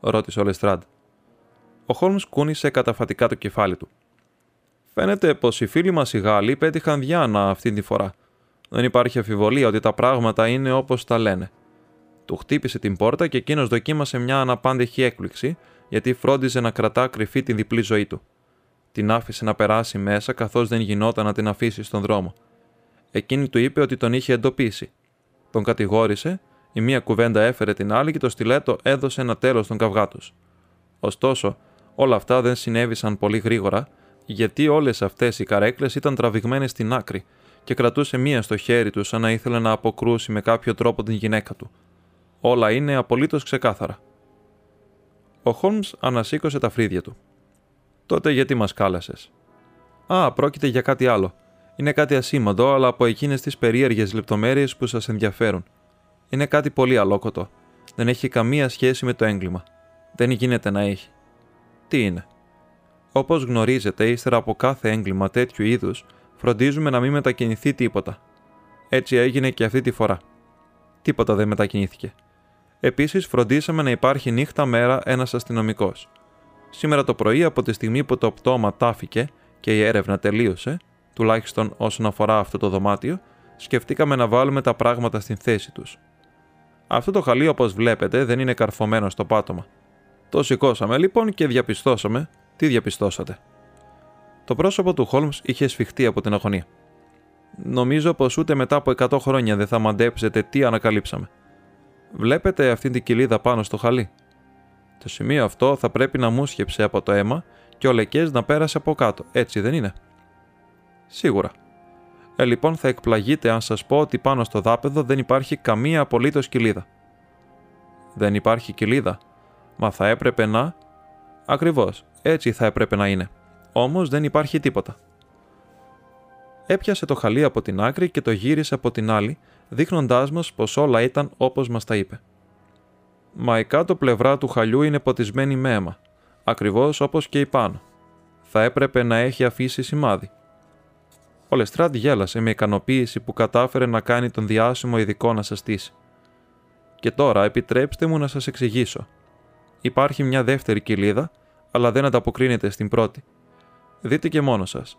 A: ρώτησε ο Λεστράντ. Ο Χόλμς κούνησε καταφατικά το κεφάλι του. «Φαίνεται πως οι φίλοι μας οι Γάλλοι πέτυχαν διάνα αυτή τη φορά. Δεν υπάρχει αφιβολία ότι τα πράγματα είναι όπως τα λένε. Του χτύπησε την πόρτα και εκείνος δοκίμασε μια αναπάντεχη έκπληξη, γιατί φρόντιζε να κρατά κρυφή την διπλή ζωή του. Την άφησε να περάσει μέσα, καθώς δεν γινόταν να την αφήσει στον δρόμο. Εκείνη του είπε ότι τον είχε εντοπίσει. Τον κατηγόρησε, η μία κουβέντα έφερε την άλλη και το στιλέτο έδωσε ένα τέλος στον καυγά τους. Ωστόσο, όλα αυτά δεν συνέβησαν πολύ γρήγορα, γιατί όλες αυτές οι καρέκλες ήταν τραβηγμένες στην άκρη και κρατούσε μία στο χέρι του σαν να ήθελε να αποκρούσει με κάποιο τρόπο την γυναίκα του. Όλα είναι απολύτως ξεκάθαρα. Ο Χόλμς ανασήκωσε τα φρύδια του. Τότε γιατί μας κάλασες; Α, πρόκειται για κάτι άλλο. Είναι κάτι ασήμαντο, αλλά από εκείνες τις περίεργες λεπτομέρειες που σας ενδιαφέρουν. Είναι κάτι πολύ αλόκοτο. Δεν έχει καμία σχέση με το έγκλημα. Δεν γίνεται να έχει. Τι είναι; Όπως γνωρίζετε, ύστερα από κάθε έγκλημα τέτοιου είδους, φροντίζουμε να μην μετακινηθεί τίποτα. Έτσι έγινε και αυτή τη φορά. Τίποτα δεν μετακινήθηκε. Επίσης, φροντίσαμε να υπάρχει νύχτα-μέρα ένας αστυνομικός. Σήμερα το πρωί, από τη στιγμή που το πτώμα τάφηκε και η έρευνα τελείωσε, τουλάχιστον όσον αφορά αυτό το δωμάτιο, σκεφτήκαμε να βάλουμε τα πράγματα στην θέση τους. Αυτό το χαλί, όπως βλέπετε, δεν είναι καρφωμένο στο πάτωμα. Το σηκώσαμε λοιπόν και διαπιστώσαμε. Τι διαπιστώσατε. Το πρόσωπο του Χόλμς είχε σφιχτεί από την αγωνία. Νομίζω πως ούτε μετά από 100 χρόνια δεν θα μαντέψετε τι ανακαλύψαμε. Βλέπετε αυτή την κοιλίδα πάνω στο χαλί. Το σημείο αυτό θα πρέπει να μουσχεψε από το αίμα και ο λεκές να πέρασε από κάτω, έτσι δεν είναι. Σίγουρα. Ε, λοιπόν θα εκπλαγείτε αν σας πω ότι πάνω στο δάπεδο δεν υπάρχει καμία απολύτως κοιλίδα. Δεν υπάρχει κοιλίδα. Μα θα έπρεπε να... Ακριβώς, έτσι θα έπρεπε να είναι. Όμως δεν υπάρχει τίποτα. Έπιασε το χαλί από την άκρη και το γύρισε από την άλλη, δείχνοντάς μας πως όλα ήταν όπως μας τα είπε. Μα η κάτω πλευρά του χαλιού είναι ποτισμένη με αίμα, ακριβώς όπως και η πάνω. Θα έπρεπε να έχει αφήσει σημάδι. Ο Λεστράντ γέλασε με ικανοποίηση που κατάφερε να κάνει τον διάσημο ειδικό να σας στήσει. Και τώρα επιτρέψτε μου να σας εξηγήσω. Υπάρχει μια δεύτερη κοιλίδα, αλλά δεν ανταποκρίνεται στην πρώτη. Δείτε και μόνο σας.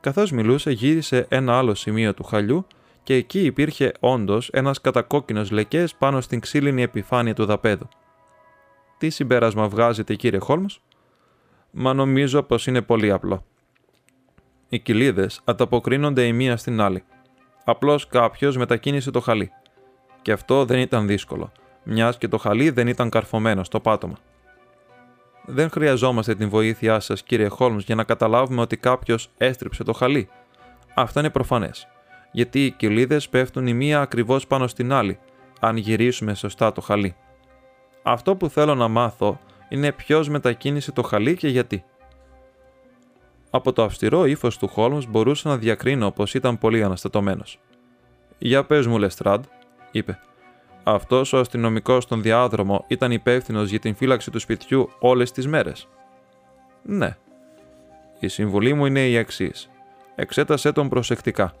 A: Καθώς μιλούσε, γύρισε ένα άλλο σημείο του χαλιού και εκεί υπήρχε όντως ένας κατακόκκινος λεκές πάνω στην ξύλινη επιφάνεια του δαπέδου. Τι συμπέρασμα βγάζετε, κύριε Χόλμ, Μα νομίζω πως είναι πολύ απλό. Οι κοιλίδες ανταποκρίνονται η μία στην άλλη. Απλώς κάποιος μετακίνησε το χαλί. Και αυτό δεν ήταν δύσκολο, μιας και το χαλί δεν ήταν καρφωμένο στο πάτωμα. Δεν χρειαζόμαστε την βοήθειά σας, κύριε Χόλμ, για να καταλάβουμε ότι κάποιος έστριψε το χαλί. Αυτό είναι προφανές. Γιατί οι κοιλίδες πέφτουν η μία ακριβώς πάνω στην άλλη, αν γυρίσουμε σωστά το χαλί. Αυτό που θέλω να μάθω είναι ποιος μετακίνησε το χαλί και γιατί. Από το αυστηρό ύφος του Χόλμς μπορούσα να διακρίνω πως ήταν πολύ αναστατωμένος. Για πες μου, Λεστράντ, είπε. Αυτός ο αστυνομικός στον διάδρομο ήταν υπεύθυνος για την φύλαξη του σπιτιού όλες τις μέρες. Ναι. Η συμβουλή μου είναι η εξής. Εξέτασέ τον προσεκτικά.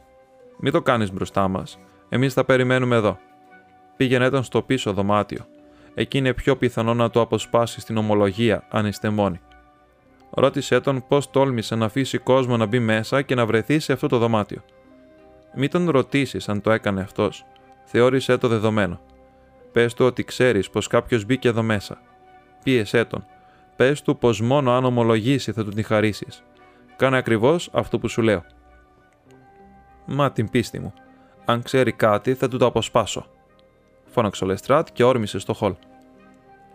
A: Μην το κάνεις μπροστά μας. Εμείς θα περιμένουμε εδώ. Πήγαινε τον στο πίσω δωμάτιο. Εκεί είναι πιο πιθανό να το αποσπάσεις στην ομολογία, αν είστε μόνοι. Ρώτησε τον πώς τόλμησε να αφήσει κόσμο να μπει μέσα και να βρεθεί σε αυτό το δωμάτιο. Μην τον ρωτήσεις αν το έκανε αυτός. Θεώρησε το δεδομένο. Πες του ότι ξέρεις πως κάποιος μπήκε εδώ μέσα. Πίεσέ τον. Πες του πως μόνο αν ομολογήσει θα του την χαρίσεις. Κάνε ακριβώς αυτό που σου λέω. Μα την πίστη μου. Αν ξέρει κάτι, θα του το αποσπάσω. Φώναξε ο Λεστράτ και όρμησε στο χολ.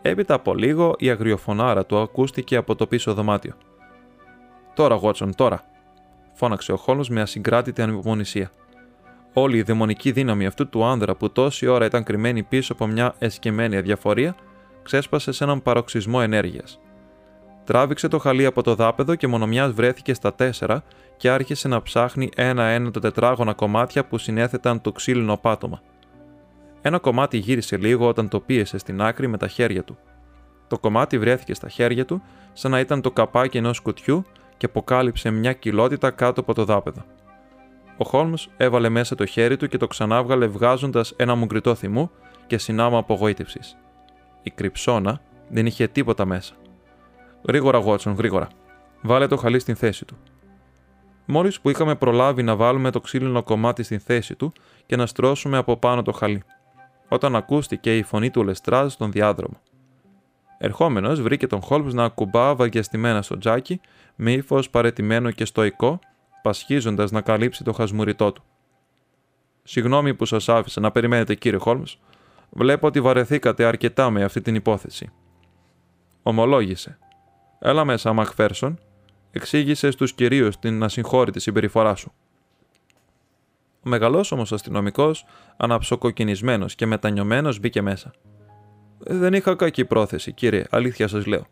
A: Έπειτα από λίγο η αγριοφωνάρα του ακούστηκε από το πίσω δωμάτιο. Τώρα, Γότσον, τώρα, φώναξε ο Χόλμ με ασυγκράτητη ανυπομονησία. Όλη η δαιμονική δύναμη αυτού του άνδρα που τόση ώρα ήταν κρυμμένη πίσω από μια εσκεμμένη αδιαφορία, ξέσπασε σε έναν παροξισμό ενέργειας. Τράβηξε το χαλί από το δάπεδο και μονομιάς βρέθηκε στα τέσσερα και άρχισε να ψάχνει ένα-ένα τα τετράγωνα κομμάτια που συνέθεταν το ξύλινο πάτωμα. Ένα κομμάτι γύρισε λίγο όταν το πίεσε στην άκρη με τα χέρια του. Το κομμάτι βρέθηκε στα χέρια του, σαν να ήταν το καπάκι ενός κουτιού και αποκάλυψε μια κοιλότητα κάτω από το δάπεδο. Ο Χόλμς έβαλε μέσα το χέρι του και το ξανάβγαλε βγάζοντας ένα μουγκριτό θυμού και συνάμα απογοήτευσης. Η κρυψώνα δεν είχε τίποτα μέσα. Γρήγορα, Γότσον, γρήγορα. Βάλε το χαλί στην θέση του. Μόλις που είχαμε προλάβει να βάλουμε το ξύλινο κομμάτι στην θέση του και να στρώσουμε από πάνω το χαλί όταν ακούστηκε η φωνή του Λεστράζ στον διάδρομο. Ερχόμενος, βρήκε τον Χόλμς να ακουμπά βαριαστημένα στο τζάκι, με ύφο παρετημένο και στοικό, πασχίζοντας να καλύψει το χασμουριτό του. Συγγνώμη που σας άφησα να περιμένετε, κύριε Χόλμς. Βλέπω ότι βαρεθήκατε αρκετά με αυτή την υπόθεση. Ομολόγησε. Έλα μέσα, Μακφέρσον. Εξήγησε στους κυρίους την ασυγχώρητη συμπεριφορά σου. Ο μεγαλόσωμο αστυνομικός, αναψοκοκκινισμένος και μετανιωμένος, μπήκε μέσα. Δεν είχα κακή πρόθεση, κύριε, αλήθεια σας λέω.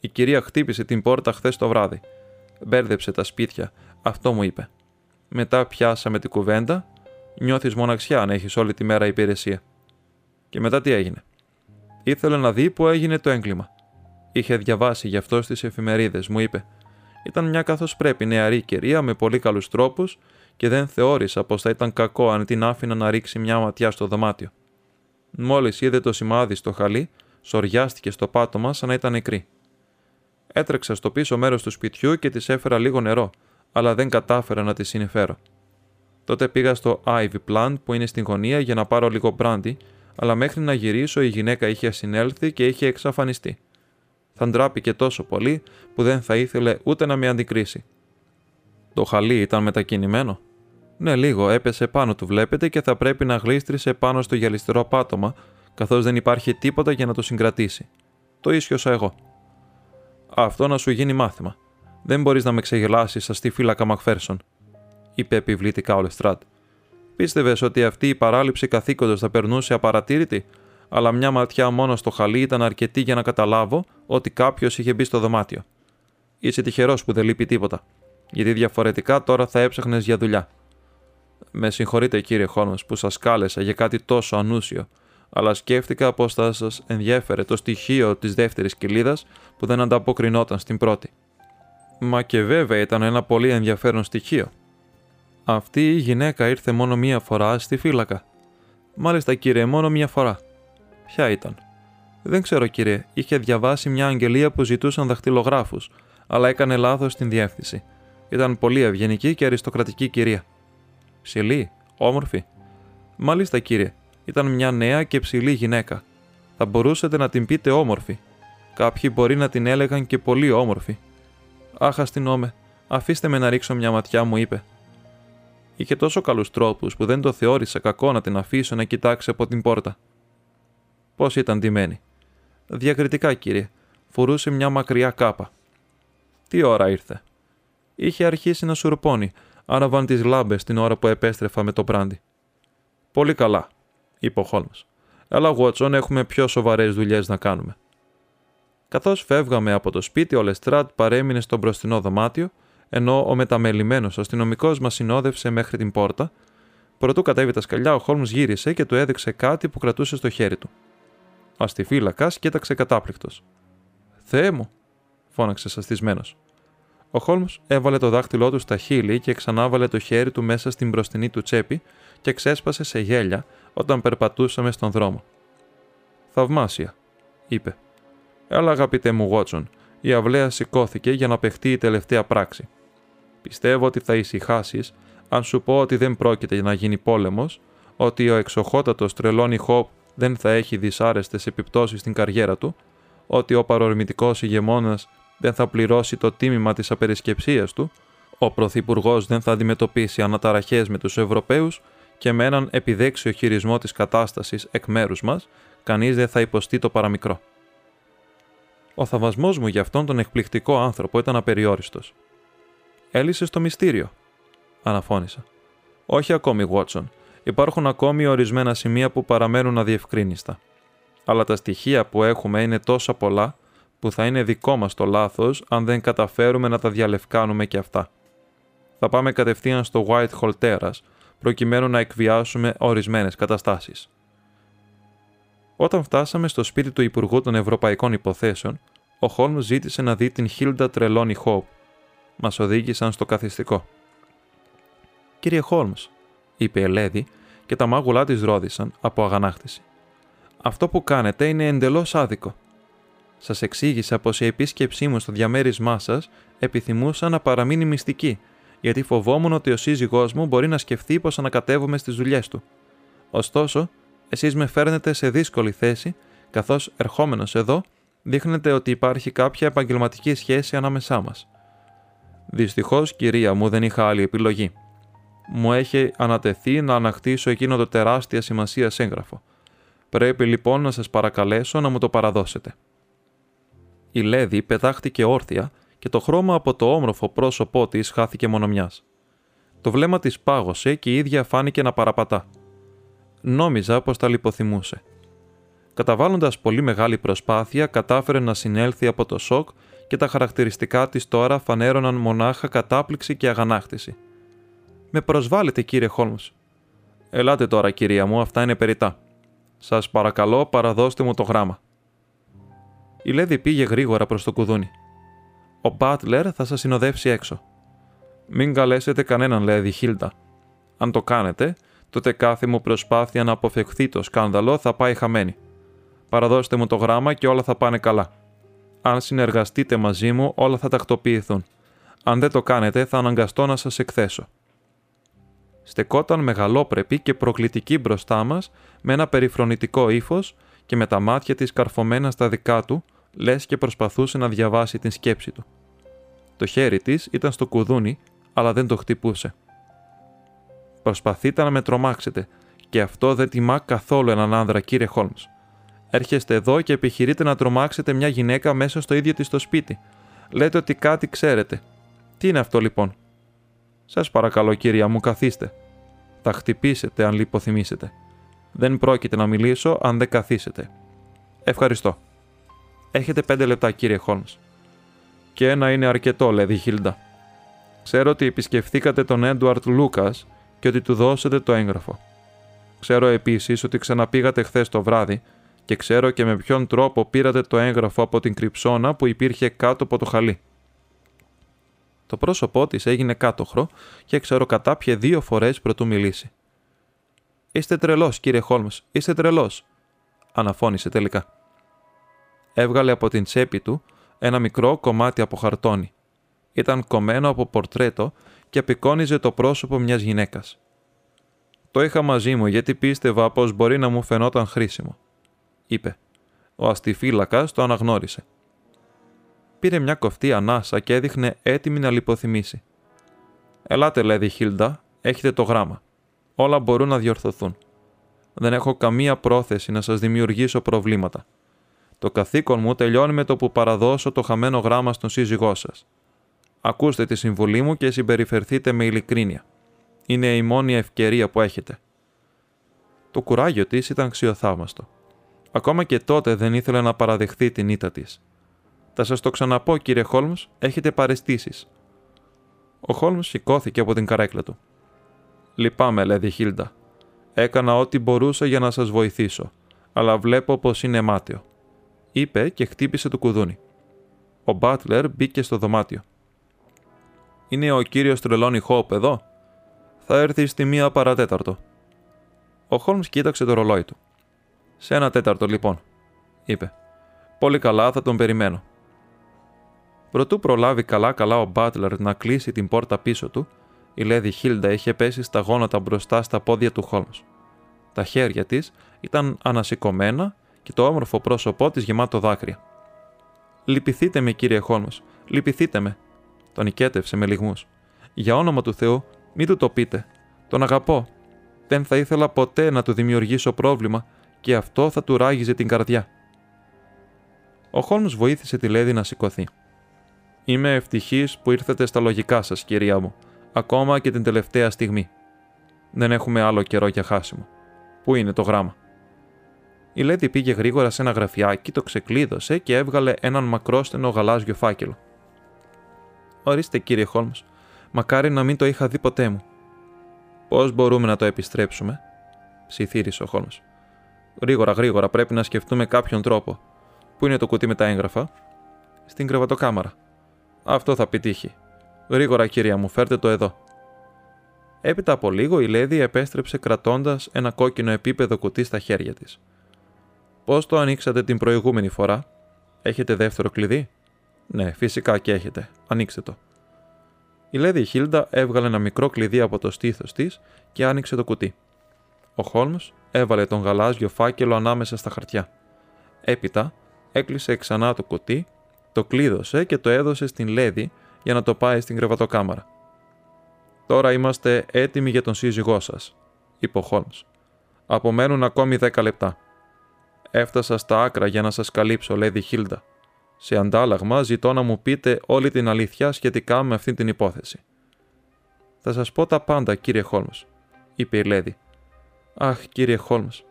A: Η κυρία χτύπησε την πόρτα χθες το βράδυ. Μπέρδεψε τα σπίτια, αυτό μου είπε. Μετά πιάσαμε την κουβέντα. Νιώθεις μοναξιά αν έχεις όλη τη μέρα υπηρεσία. Και μετά τι έγινε. Ήθελε να δει που έγινε το έγκλημα. Είχε διαβάσει γι' αυτό στις εφημερίδες, μου είπε. Ήταν μια καθώς πρέπει νεαρή κυρία με πολύ καλούς τρόπους και δεν θεώρησα πως θα ήταν κακό αν την άφηνα να ρίξει μια ματιά στο δωμάτιο. Μόλις είδε το σημάδι στο χαλί, σοριάστηκε στο πάτωμα σαν να ήταν νεκρή. Έτρεξα στο πίσω μέρος του σπιτιού και της έφερα λίγο νερό, αλλά δεν κατάφερα να τη συνεφέρω. Τότε πήγα στο Ivy Plant που είναι στην γωνία για να πάρω λίγο μπράντι, αλλά μέχρι να γυρίσω η γυναίκα είχε συνέλθει και είχε εξαφανιστεί. Θα ντράπηκε τόσο πολύ που δεν θα ήθελε ούτε να με αντικρίσει. Το χαλί ήταν μετακινημένο. Ναι, λίγο, έπεσε πάνω του, βλέπετε, και θα πρέπει να γλίστρισε πάνω στο γυαλιστερό πάτωμα, καθώς δεν υπάρχει τίποτα για να το συγκρατήσει. Το ίσιοσα εγώ. Αυτό να σου γίνει μάθημα. Δεν μπορείς να με ξεγελάσεις σα στη φύλακα Μακφέρσον, είπε επιβλητικά ο Λεστράτ. Πίστευες ότι αυτή η παράληψη καθήκοντος θα περνούσε απαρατήρητη, αλλά μια ματιά μόνο στο χαλί ήταν αρκετή για να καταλάβω ότι κάποιος είχε μπει στο δωμάτιο. Είσαι τυχερός που δεν λείπει τίποτα, γιατί διαφορετικά τώρα θα έψαχνες για δουλειά. Με συγχωρείτε κύριε Χόλμ που σας κάλεσα για κάτι τόσο ανούσιο, αλλά σκέφτηκα πως θα σας ενδιέφερε το στοιχείο της δεύτερης κοιλίδας που δεν ανταποκρινόταν στην πρώτη. Μα και βέβαια ήταν ένα πολύ ενδιαφέρον στοιχείο. Αυτή η γυναίκα ήρθε μόνο μία φορά στη φύλακα. Μάλιστα κύριε, μόνο μία φορά. Ποια ήταν; Δεν ξέρω κύριε, είχε διαβάσει μια αγγελία που ζητούσαν δαχτυλογράφους, αλλά έκανε λάθος στην διεύθυνση. Ήταν πολύ ευγενική και αριστοκρατική κυρία. Ψηλή, όμορφη. Μάλιστα κύριε, ήταν μια νέα και ψηλή γυναίκα. Θα μπορούσατε να την πείτε όμορφη. Κάποιοι μπορεί να την έλεγαν και πολύ όμορφη. Αχ, αστυνόμε, αφήστε με να ρίξω μια ματιά, μου είπε. Είχε τόσο καλούς τρόπους που δεν το θεώρησα κακό να την αφήσω να κοιτάξει από την πόρτα. Πώς ήταν ντυμένη. Διακριτικά, κύριε, φορούσε μια μακριά κάπα. Τι ώρα ήρθε. Είχε αρχίσει να σουρπώνει, άναβαν τις λάμπες την ώρα που επέστρεφα με το μπράντι. Πολύ καλά, είπε ο Χόλμ. Αλλά, Γουότσον, έχουμε πιο σοβαρές δουλειές να κάνουμε. Καθώς φεύγαμε από το σπίτι, ο Λεστράτ παρέμεινε στο μπροστινό δωμάτιο, ενώ ο μεταμελημένος αστυνομικός μας συνόδευσε μέχρι την πόρτα. Προτού κατέβει τα σκαλιά, ο Χόλμ γύρισε και του έδειξε κάτι που κρατούσε στο χέρι του. Ο αστιφύλακα κοίταξε κατάπληκτος. Θεέ μου, φώναξε σαστισμένος. Ο Χόλμς έβαλε το δάχτυλό του στα χείλη και ξανάβαλε το χέρι του μέσα στην μπροστινή του τσέπη και ξέσπασε σε γέλια όταν περπατούσαμε στον δρόμο. Θαυμάσια, είπε. Αλλά αγαπητέ μου Γότσον, η αυλαία σηκώθηκε για να παιχτεί η τελευταία πράξη. Πιστεύω ότι θα ησυχάσεις αν σου πω ότι δεν πρόκειται να γίνει πόλεμος, ότι ο εξοχότατος τρελόνι Χόπ δεν θα έχει δυσάρεστες επιπτώσεις στην καριέρα του, ότι ο παρορμητικός ηγεμόνας δεν θα πληρώσει το τίμημα της απερισκεψίας του, ο Πρωθυπουργός δεν θα αντιμετωπίσει αναταραχές με τους Ευρωπαίους και με έναν επιδέξιο χειρισμό της κατάστασης εκ μέρους μας, κανείς δεν θα υποστεί το παραμικρό. Ο θαυμασμός μου για αυτόν τον εκπληκτικό άνθρωπο ήταν απεριόριστος. Έλυσες το μυστήριο, αναφώνησα. Όχι ακόμη, Βότσον. Υπάρχουν ακόμη ορισμένα σημεία που παραμένουν αδιευκρίνιστα. Αλλά τα στοιχεία που έχουμε είναι τόσα πολλά που θα είναι δικό μας το λάθος αν δεν καταφέρουμε να τα διαλευκάνουμε και αυτά. Θα πάμε κατευθείαν στο Whitehall Terrace προκειμένου να εκβιάσουμε ορισμένες καταστάσεις. Όταν φτάσαμε στο σπίτι του Υπουργού των Ευρωπαϊκών Υποθέσεων, ο Χόλμ ζήτησε να δει την Χίλντα Τρελόνι Χόπ. Μας οδήγησαν στο καθιστικό. Κύριε Χόλμς, είπε η Ελέδη και τα μάγουλά της ρόδισαν από αγανάκτηση. Αυτό που κάνετε είναι εντελώς άδικο. Σας εξήγησα πως η επίσκεψή μου στο διαμέρισμά σας επιθυμούσα να παραμείνει μυστική, γιατί φοβόμουν ότι ο σύζυγός μου μπορεί να σκεφτεί πως ανακατεύομαι στις δουλειές του. Ωστόσο, εσείς με φέρνετε σε δύσκολη θέση, καθώς ερχόμενος εδώ, δείχνετε ότι υπάρχει κάποια επαγγελματική σχέση ανάμεσά μας. Δυστυχώς, κυρία μου, δεν είχα άλλη επιλογή. Μου έχει ανατεθεί να ανακτήσω εκείνο το τεράστια σημασία έγγραφο. Πρέπει λοιπόν να σας παρακαλέσω να μου το παραδώσετε. Η Λέδη πετάχτηκε όρθια και το χρώμα από το όμορφο πρόσωπό της χάθηκε μονομιάς. Το βλέμμα της πάγωσε και η ίδια φάνηκε να παραπατά. Νόμιζα πως τα λιποθυμούσε. Καταβάλλοντας πολύ μεγάλη προσπάθεια, κατάφερε να συνέλθει από το σοκ και τα χαρακτηριστικά της τώρα φανέρωναν μονάχα κατάπληξη και αγανάκτηση. «Με προσβάλλετε, κύριε Χόλμς». «Ελάτε τώρα, κυρία μου, αυτά είναι περιτά. Σας παρακαλώ, παραδώστε μου το γράμμα». Η Λέδη πήγε γρήγορα προς το κουδούνι. «Ο Μπάτλερ θα σας συνοδεύσει έξω». «Μην καλέσετε κανέναν, Λέδη Χίλτα. Αν το κάνετε, τότε κάθε μου προσπάθεια να αποφευχθεί το σκάνδαλο θα πάει χαμένη. Παραδώστε μου το γράμμα και όλα θα πάνε καλά. Αν συνεργαστείτε μαζί μου, όλα θα τακτοποιηθούν. Αν δεν το κάνετε, θα αναγκαστώ να σας εκθέσω. Στεκόταν μεγαλόπρεπη και προκλητική μπροστά μας, με ένα περιφρονητικό ύφος και με τα μάτια της καρφωμένα στα δικά του, λες και προσπαθούσε να διαβάσει την σκέψη του. Το χέρι της ήταν στο κουδούνι, αλλά δεν το χτυπούσε. Προσπαθείτε να με τρομάξετε, και αυτό δεν τιμά καθόλου έναν άνδρα, κύριε Χόλμς. Έρχεστε εδώ και επιχειρείτε να τρομάξετε μια γυναίκα μέσα στο ίδιο της το σπίτι. Λέτε ότι κάτι ξέρετε. Τι είναι αυτό λοιπόν; Σας παρακαλώ, κυρία μου, καθίστε. Θα χτυπήσετε αν λιποθυμήσετε. Δεν πρόκειται να μιλήσω αν δεν καθίσετε. Ευχαριστώ. Έχετε πέντε λεπτά, κύριε Χόλμς. Και ένα είναι αρκετό, λέει η Χίλντα. Ξέρω ότι επισκεφθήκατε τον Έντουαρτ Λούκας και ότι του δώσετε το έγγραφο. Ξέρω επίσης ότι ξαναπήγατε χθες το βράδυ και ξέρω και με ποιον τρόπο πήρατε το έγγραφο από την κρυψώνα που υπήρχε κάτω από το χαλί. Το πρόσωπό της έγινε κάτοχρο και ξέρω κατάπιε δύο φορές προτού μιλήσει. Είστε τρελός, κύριε Χόλμς, είστε τρελός, αναφώνησε τελικά. Έβγαλε από την τσέπη του ένα μικρό κομμάτι από χαρτόνι. Ήταν κομμένο από πορτρέτο και απεικόνιζε το πρόσωπο μιας γυναίκας. Το είχα μαζί μου γιατί πίστευα πως μπορεί να μου φαινόταν χρήσιμο είπε. Ο αστιφύλακας το αναγνώρισε. Πήρε μια κοφτή ανάσα και έδειχνε έτοιμη να λιποθυμήσει. Ελάτε, λέει Χίλντα, έχετε το γράμμα. Όλα μπορούν να διορθωθούν. Δεν έχω καμία πρόθεση να σας δημιουργήσω προβλήματα. Το καθήκον μου τελειώνει με το που παραδώσω το χαμένο γράμμα στον σύζυγό σας. Ακούστε τη συμβουλή μου και συμπεριφερθείτε με ειλικρίνεια. Είναι η μόνη ευκαιρία που έχετε. Το κουράγιο της ήταν αξιοθαύμαστο. Ακόμα και τότε δεν ήθελε να παραδεχθεί την ήττα της. Θα σας το ξαναπώ, κύριε Χόλμς, έχετε παρεστήσεις. Ο Χόλμς σηκώθηκε από την καρέκλα του. Λυπάμαι, λέει η Χίλντα. Έκανα ό,τι μπορούσα για να σας βοηθήσω, αλλά βλέπω πως είναι μάτιο. Είπε και χτύπησε το κουδούνι. Ο Μπάτλερ μπήκε στο δωμάτιο. Είναι ο κύριος Τρελόνι Χόπ εδώ; Θα έρθει στη μία παρατέταρτο. Ο Χόλμς κοίταξε το ρολόι του. Σε ένα τέταρτο, λοιπόν, είπε. Πολύ καλά, θα τον περιμένω. Προτού προλάβει καλά-καλά ο Μπάτλερ να κλείσει την πόρτα πίσω του, η Λέδη Χίλντα είχε πέσει στα γόνατα μπροστά στα πόδια του Χόλμς. Τα χέρια της ήταν ανασηκωμένα και το όμορφο πρόσωπό της γεμάτο δάκρυα. Λυπηθείτε με, κύριε Χόλμς, λυπηθείτε με, τον οικέτευσε με λιγμού. Για όνομα του Θεού, μην του το πείτε. Τον αγαπώ. Δεν θα ήθελα ποτέ να του δημιουργήσω πρόβλημα και αυτό θα του ράγιζε την καρδιά. Ο Χόλμς βοήθησε τη Λέδη να σηκωθεί. Είμαι ευτυχής που ήρθατε στα λογικά σας, κυρία μου, ακόμα και την τελευταία στιγμή. Δεν έχουμε άλλο καιρό για χάσιμο. Πού είναι το γράμμα; Η Λέδη πήγε γρήγορα σε ένα γραφιάκι, το ξεκλείδωσε και έβγαλε έναν μακρόστενο γαλάζιο φάκελο. Ορίστε, κύριε Χόλμς, μακάρι να μην το είχα δει ποτέ μου. Πώς μπορούμε να το επιστρέψουμε, ψιθύρισε ο Χόλμς. Γρήγορα, γρήγορα, πρέπει να σκεφτούμε κάποιον τρόπο. Πού είναι το κουτί με τα έγγραφα; Στην κρεβατοκάμαρα. Αυτό θα πετύχει. Γρήγορα, κυρία μου, φέρτε το εδώ. Έπειτα από λίγο η Λέδη επέστρεψε κρατώντας ένα κόκκινο επίπεδο κουτί στα χέρια της. Πώς το ανοίξατε την προηγούμενη φορά, Έχετε δεύτερο κλειδί; Ναι, φυσικά και έχετε. Ανοίξτε το. Η Λέδη Χίλντα έβγαλε ένα μικρό κλειδί από το στήθος της και άνοιξε το κουτί. Ο Χόλμς έβαλε τον γαλάζιο φάκελο ανάμεσα στα χαρτιά. Έπειτα έκλεισε ξανά το κουτί, το κλείδωσε και το έδωσε στην Λέδη για να το πάει στην κρεβατοκάμαρα. Τώρα είμαστε έτοιμοι για τον σύζυγό σας, είπε ο Χόλμς. Απομένουν ακόμη δέκα λεπτά. Έφτασα στα άκρα για να σας καλύψω, Λέδη Χίλντα. Σε αντάλλαγμα, ζητώ να μου πείτε όλη την αλήθεια σχετικά με αυτή την υπόθεση. Θα σας πω τα πάντα, κύριε Χόλμς, είπε η Λέδη. Αχ, κύριε Χόλμς,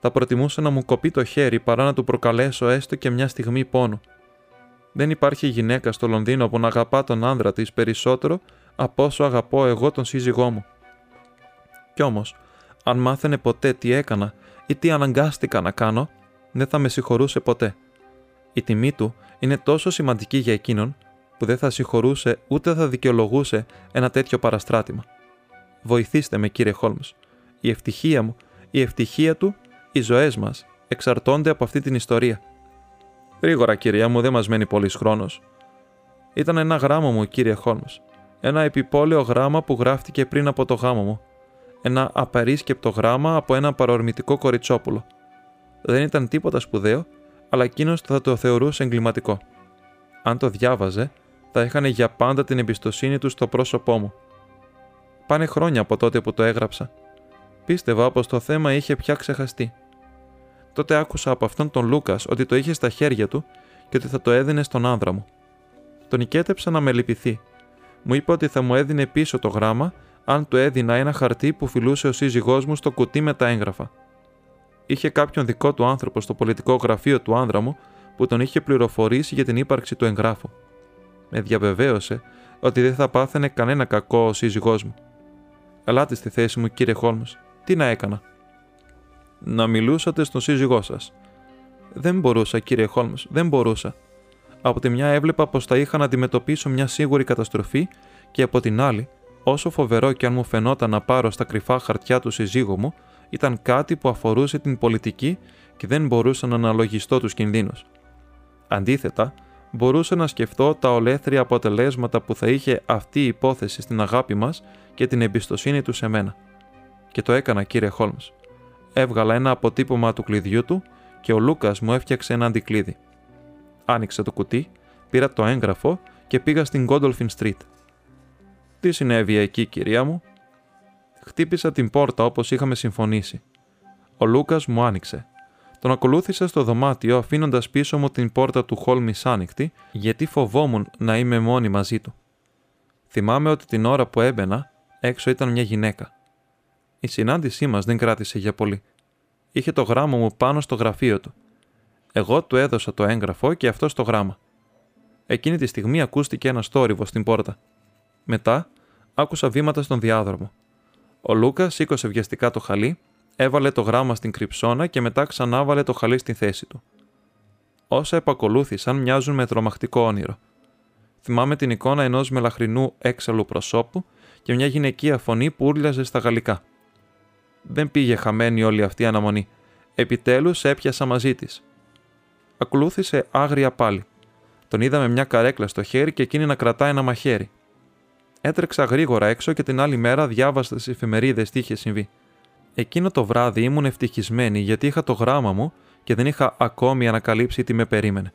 A: θα προτιμούσα να μου κοπεί το χέρι παρά να του προκαλέσω έστω και μια στιγμή πόνο. Δεν υπάρχει γυναίκα στο Λονδίνο που να αγαπά τον άνδρα της περισσότερο από όσο αγαπώ εγώ τον σύζυγό μου. Κι όμως, αν μάθαινε ποτέ τι έκανα ή τι αναγκάστηκα να κάνω, δεν θα με συγχωρούσε ποτέ. Η τιμή του είναι τόσο σημαντική για εκείνον που δεν θα συγχωρούσε ούτε θα δικαιολογούσε ένα τέτοιο παραστράτημα. Βοηθήστε με, κύριε Χόλμς. Η ευτυχία μου, η ευτυχία του, οι ζωές μας εξαρτώνται από αυτή την ιστορία. Γρήγορα, κυρία μου, δεν μας μένει πολύς χρόνος. Ήταν ένα γράμμα μου, κύριε Χόλμς. Ένα επιπόλαιο γράμμα που γράφτηκε πριν από το γάμο μου. Ένα απαρίσκεπτο γράμμα από ένα παρορμητικό κοριτσόπουλο. Δεν ήταν τίποτα σπουδαίο, αλλά εκείνος θα το θεωρούσε εγκληματικό. Αν το διάβαζε, θα έχανε για πάντα την εμπιστοσύνη του στο πρόσωπό μου. Πάνε χρόνια από τότε που το έγραψα. Πίστευα πως το θέμα είχε πια ξεχαστεί. Τότε άκουσα από αυτόν τον Λούκας ότι το είχε στα χέρια του και ότι θα το έδινε στον άνδρα μου. Τον οικέτεψα να με λυπηθεί. Μου είπε ότι θα μου έδινε πίσω το γράμμα αν του έδινα ένα χαρτί που φιλούσε ο σύζυγός μου στο κουτί με τα έγγραφα. Είχε κάποιον δικό του άνθρωπο στο πολιτικό γραφείο του άνδρα μου που τον είχε πληροφορήσει για την ύπαρξη του εγγράφου. Με διαβεβαίωσε ότι δεν θα πάθαινε κανένα κακό ο σύζυγός μου. Ελάτε στη θέση μου, κύριε Χόλμ, τι να έκανα; Να μιλούσατε στον σύζυγό σας. Δεν μπορούσα, κύριε Χόλμς, δεν μπορούσα. Από τη μια έβλεπα πως θα είχα να αντιμετωπίσω μια σίγουρη καταστροφή και από την άλλη, όσο φοβερό και αν μου φαινόταν να πάρω στα κρυφά χαρτιά του σύζυγου μου, ήταν κάτι που αφορούσε την πολιτική και δεν μπορούσα να αναλογιστώ τους κινδύνους. Αντίθετα, μπορούσα να σκεφτώ τα ολέθρια αποτελέσματα που θα είχε αυτή η υπόθεση στην αγάπη μας και την εμπιστοσύνη του σε μένα. Και το έκανα, κύριε Χόλμς. Έβγαλα ένα αποτύπωμα του κλειδιού του και ο Λούκας μου έφτιαξε ένα αντικλείδι. Άνοιξα το κουτί, πήρα το έγγραφο και πήγα στην Gondolfin Street. Τι συνέβη εκεί, κυρία μου, χτύπησα την πόρτα όπως είχαμε συμφωνήσει. Ο Λούκας μου άνοιξε. Τον ακολούθησα στο δωμάτιο αφήνοντας πίσω μου την πόρτα του χόλ μισάνοιχτη, γιατί φοβόμουν να είμαι μόνη μαζί του. Θυμάμαι ότι την ώρα που έμπαινα, έξω ήταν μια γυναίκα. Η συνάντησή μας δεν κράτησε για πολύ. Είχε το γράμμα μου πάνω στο γραφείο του. Εγώ του έδωσα το έγγραφο και αυτό το γράμμα. Εκείνη τη στιγμή ακούστηκε ένα θόρυβο στην πόρτα. Μετά άκουσα βήματα στον διάδρομο. Ο Λούκα σήκωσε βιαστικά το χαλί, έβαλε το γράμμα στην κρυψώνα και μετά ξανάβαλε το χαλί στη θέση του. Όσα επακολούθησαν μοιάζουν με τρομακτικό όνειρο. Θυμάμαι την εικόνα ενός μελαχρινού έξαλλου προσώπου και μια γυναικεία φωνή που ούρλιαζε στα γαλλικά. Δεν πήγε χαμένη όλη αυτή η αναμονή. Επιτέλους έπιασα μαζί της. Ακολούθησε άγρια πάλι. Τον είδαμε μια καρέκλα στο χέρι και εκείνη να κρατάει ένα μαχαίρι. Έτρεξα γρήγορα έξω και την άλλη μέρα διάβασα τι εφημερίδες τι είχε συμβεί. Εκείνο το βράδυ ήμουν ευτυχισμένη γιατί είχα το γράμμα μου και δεν είχα ακόμη ανακαλύψει τι με περίμενε.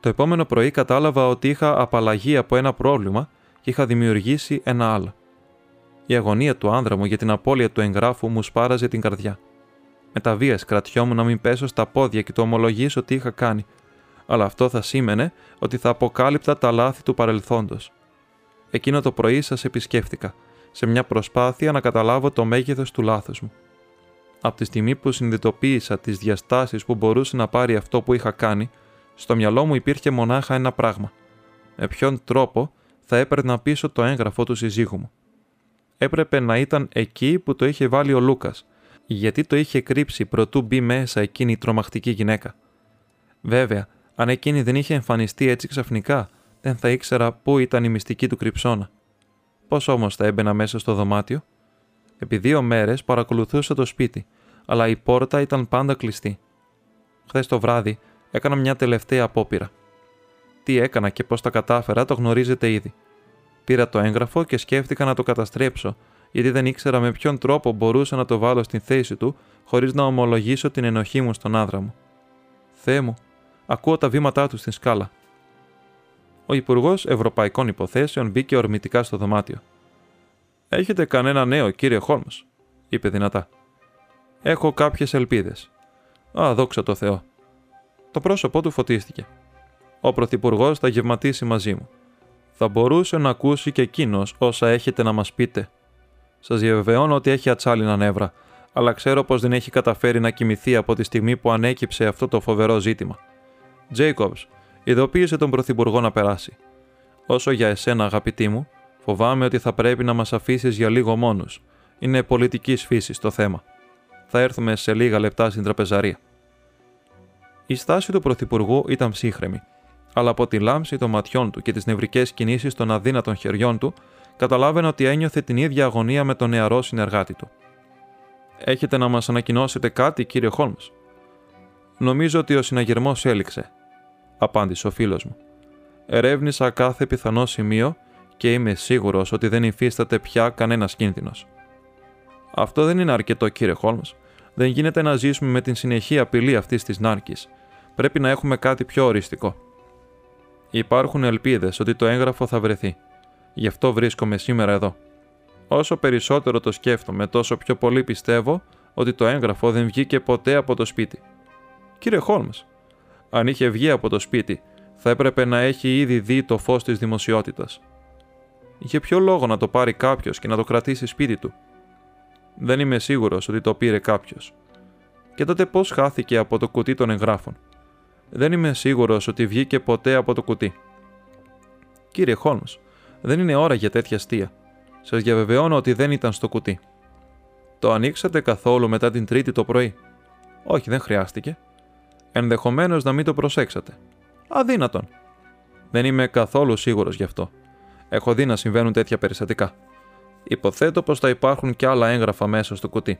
A: Το επόμενο πρωί κατάλαβα ότι είχα απαλλαγή από ένα πρόβλημα και είχα δημιουργήσει ένα άλλο. Η αγωνία του άνδρα μου για την απώλεια του εγγράφου μου σπάραζε την καρδιά. Με τα βία κρατιόμουν να μην πέσω στα πόδια και το ομολογήσω τι είχα κάνει, αλλά αυτό θα σήμαινε ότι θα αποκάλυπτα τα λάθη του παρελθόντος. Εκείνο το πρωί σας επισκέφτηκα, σε μια προσπάθεια να καταλάβω το μέγεθος του λάθος μου. Από τη στιγμή που συνειδητοποίησα τις διαστάσεις που μπορούσε να πάρει αυτό που είχα κάνει, στο μυαλό μου υπήρχε μονάχα ένα πράγμα. Με ποιον τρόπο θα έπαιρνα πίσω το έγγραφο του συζύγου μου. Έπρεπε να ήταν εκεί που το είχε βάλει ο Λούκας, γιατί το είχε κρύψει προτού μπει μέσα εκείνη η τρομακτική γυναίκα. Βέβαια, αν εκείνη δεν είχε εμφανιστεί έτσι ξαφνικά, δεν θα ήξερα πού ήταν η μυστική του κρυψώνα. Πώς όμως θα έμπαινα μέσα στο δωμάτιο; Επί δύο μέρες παρακολουθούσα το σπίτι, αλλά η πόρτα ήταν πάντα κλειστή. Χθες το βράδυ έκανα μια τελευταία απόπειρα. Τι έκανα και πώς τα κατάφερα το γνωρίζετε ήδη. Πήρα το έγγραφο και σκέφτηκα να το καταστρέψω, γιατί δεν ήξερα με ποιον τρόπο μπορούσα να το βάλω στην θέση του χωρίς να ομολογήσω την ενοχή μου στον άντρα μου. Θεέ μου, ακούω τα βήματά του στην σκάλα. Ο Υπουργός Ευρωπαϊκών Υποθέσεων μπήκε ορμητικά στο δωμάτιο. Έχετε κανένα νέο, κύριε Χόλμ, είπε δυνατά. Έχω κάποιες ελπίδες. Α, δόξα τω Θεώ. Το πρόσωπό του φωτίστηκε. Ο Πρωθυπουργός θα γευματίσει μαζί μου. Θα μπορούσε να ακούσει και εκείνος όσα έχετε να μας πείτε. Σας διαβεβαιώνω ότι έχει ατσάλινα νεύρα, αλλά ξέρω πως δεν έχει καταφέρει να κοιμηθεί από τη στιγμή που ανέκυψε αυτό το φοβερό ζήτημα. Τζέικομπς, Ειδοποίησε τον Πρωθυπουργό να περάσει. Όσο για εσένα, αγαπητή μου, φοβάμαι ότι θα πρέπει να μας αφήσεις για λίγο μόνου. Είναι πολιτικής φύσης το θέμα. Θα έρθουμε σε λίγα λεπτά στην τραπεζαρία. Η στάση του Πρωθυπουργού ήταν ψύχρεμη, αλλά από τη λάμψη των ματιών του και τις νευρικές κινήσεις των αδύνατων χεριών του, καταλάβαινε ότι ένιωθε την ίδια αγωνία με τον νεαρό συνεργάτη του. Έχετε να μας ανακοινώσετε κάτι, κύριε Χόλμς; Νομίζω ότι ο συναγερμός έληξε, απάντησε ο φίλος μου. Ερεύνησα κάθε πιθανό σημείο και είμαι σίγουρος ότι δεν υφίσταται πια κανένας κίνδυνος. Αυτό δεν είναι αρκετό, κύριε Χόλμς. Δεν γίνεται να ζήσουμε με την συνεχή απειλή αυτής της νάρκης. Πρέπει να έχουμε κάτι πιο οριστικό. Υπάρχουν ελπίδες ότι το έγγραφο θα βρεθεί. Γι' αυτό βρίσκομαι σήμερα εδώ. Όσο περισσότερο το σκέφτομαι, τόσο πιο πολύ πιστεύω ότι το έγγραφο δεν βγήκε ποτέ από το σπίτι. Κύριε Χόλμ, αν είχε βγει από το σπίτι, θα έπρεπε να έχει ήδη δει το φως της δημοσιότητας. Είχε ποιο λόγο να το πάρει κάποιος και να το κρατήσει σπίτι του; Δεν είμαι σίγουρος ότι το πήρε κάποιος. Και τότε πώς χάθηκε από το κουτί των εγγράφων; Δεν είμαι σίγουρος ότι βγήκε ποτέ από το κουτί. Κύριε Χόλμς, δεν είναι ώρα για τέτοια αστεία. Σας διαβεβαιώνω ότι δεν ήταν στο κουτί. Το ανοίξατε καθόλου μετά την Τρίτη το πρωί; Όχι, δεν χρειάστηκε. Ενδεχομένως να μην το προσέξατε. Αδύνατον. Δεν είμαι καθόλου σίγουρος γι' αυτό. Έχω δει να συμβαίνουν τέτοια περιστατικά. Υποθέτω πως θα υπάρχουν και άλλα έγγραφα μέσα στο κουτί.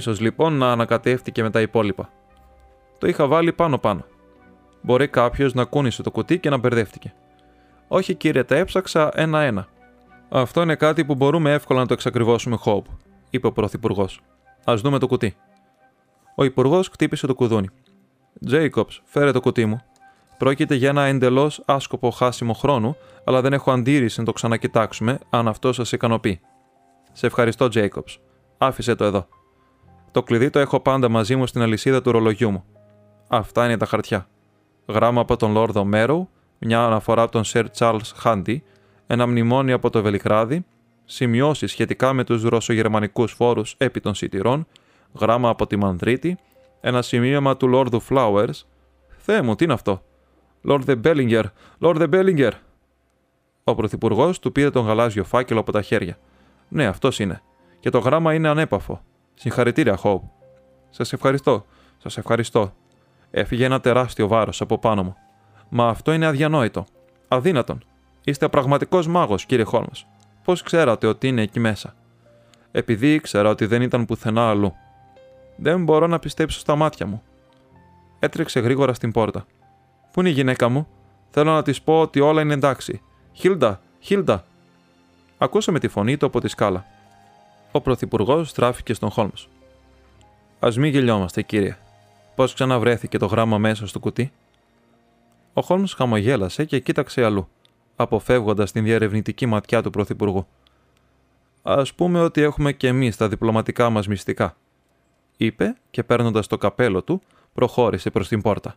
A: σω λοιπόν να ανακατεύτηκε με τα υπόλοιπα. Το είχα βάλει πάνω-πάνω. Μπορεί κάποιος να κούνησε το κουτί και να μπερδεύτηκε. Όχι κύριε, τα έψαξα ένα-ένα. Αυτό είναι κάτι που μπορούμε εύκολα να το εξακριβώσουμε, Χόμπ, είπε ο Πρωθυπουργός. Α δούμε το κουτί. Ο Υπουργός χτύπησε το κουδούνι. Τζέικοπ, φέρε το κουτί μου. Πρόκειται για ένα εντελώς άσκοπο χάσιμο χρόνου, αλλά δεν έχω αντίρρηση να το ξανακοιτάξουμε, αν αυτό σας ικανοποιεί. Σε ευχαριστώ, Τζέικοπ. Άφησε το εδώ. Το κλειδί το έχω πάντα μαζί μου στην αλυσίδα του ρολογιού μου. Αυτά είναι τα χαρτιά. Γράμμα από τον Λόρδο Μέρου, μια αναφορά από τον Σερ Τσάρλς Χάντι, ένα μνημόνιο από το Βελιγράδι, σημειώσεις σχετικά με τους ρωσογερμανικούς φόρους επί των σιτηρών, γράμμα από τη Μανδρίτη, ένα σημείωμα του Λόρδου Flowers. Θεέ μου, τι είναι αυτό; Λόρδε Μπέλιγκερ, Λόρδε Μπέλιγκερ. Ο πρωθυπουργός του πήρε τον γαλάζιο φάκελο από τα χέρια. Ναι, αυτός είναι. Και το γράμμα είναι ανέπαφο. Συγχαρητήρια, Χόου. Σας ευχαριστώ. Σας ευχαριστώ. Έφυγε ένα τεράστιο βάρος από πάνω μου. Μα αυτό είναι αδιανόητο. Αδύνατον. Είστε πραγματικός μάγος, κύριε Χόλμ. Πώς ξέρατε ότι είναι εκεί μέσα; Επειδή ήξερα ότι δεν ήταν πουθενά αλλού. Δεν μπορώ να πιστέψω στα μάτια μου. Έτρεξε γρήγορα στην πόρτα. Πού είναι η γυναίκα μου, Θέλω να της πω ότι όλα είναι εντάξει. Χίλντα, Χίλντα. Ακούσαμε τη φωνή του από τη σκάλα. Ο πρωθυπουργός στράφηκε στον Χόλμ. Α μην γελιόμαστε, κύριε. Πώς ξαναβρέθηκε το γράμμα μέσα στο κουτί; Ο Χόλμς χαμογέλασε και κοίταξε αλλού, αποφεύγοντας την διαρευνητική ματιά του πρωθυπουργού. Α πούμε ότι έχουμε και εμείς τα διπλωματικά μας μυστικά, είπε και παίρνοντας το καπέλο του, προχώρησε προς την πόρτα.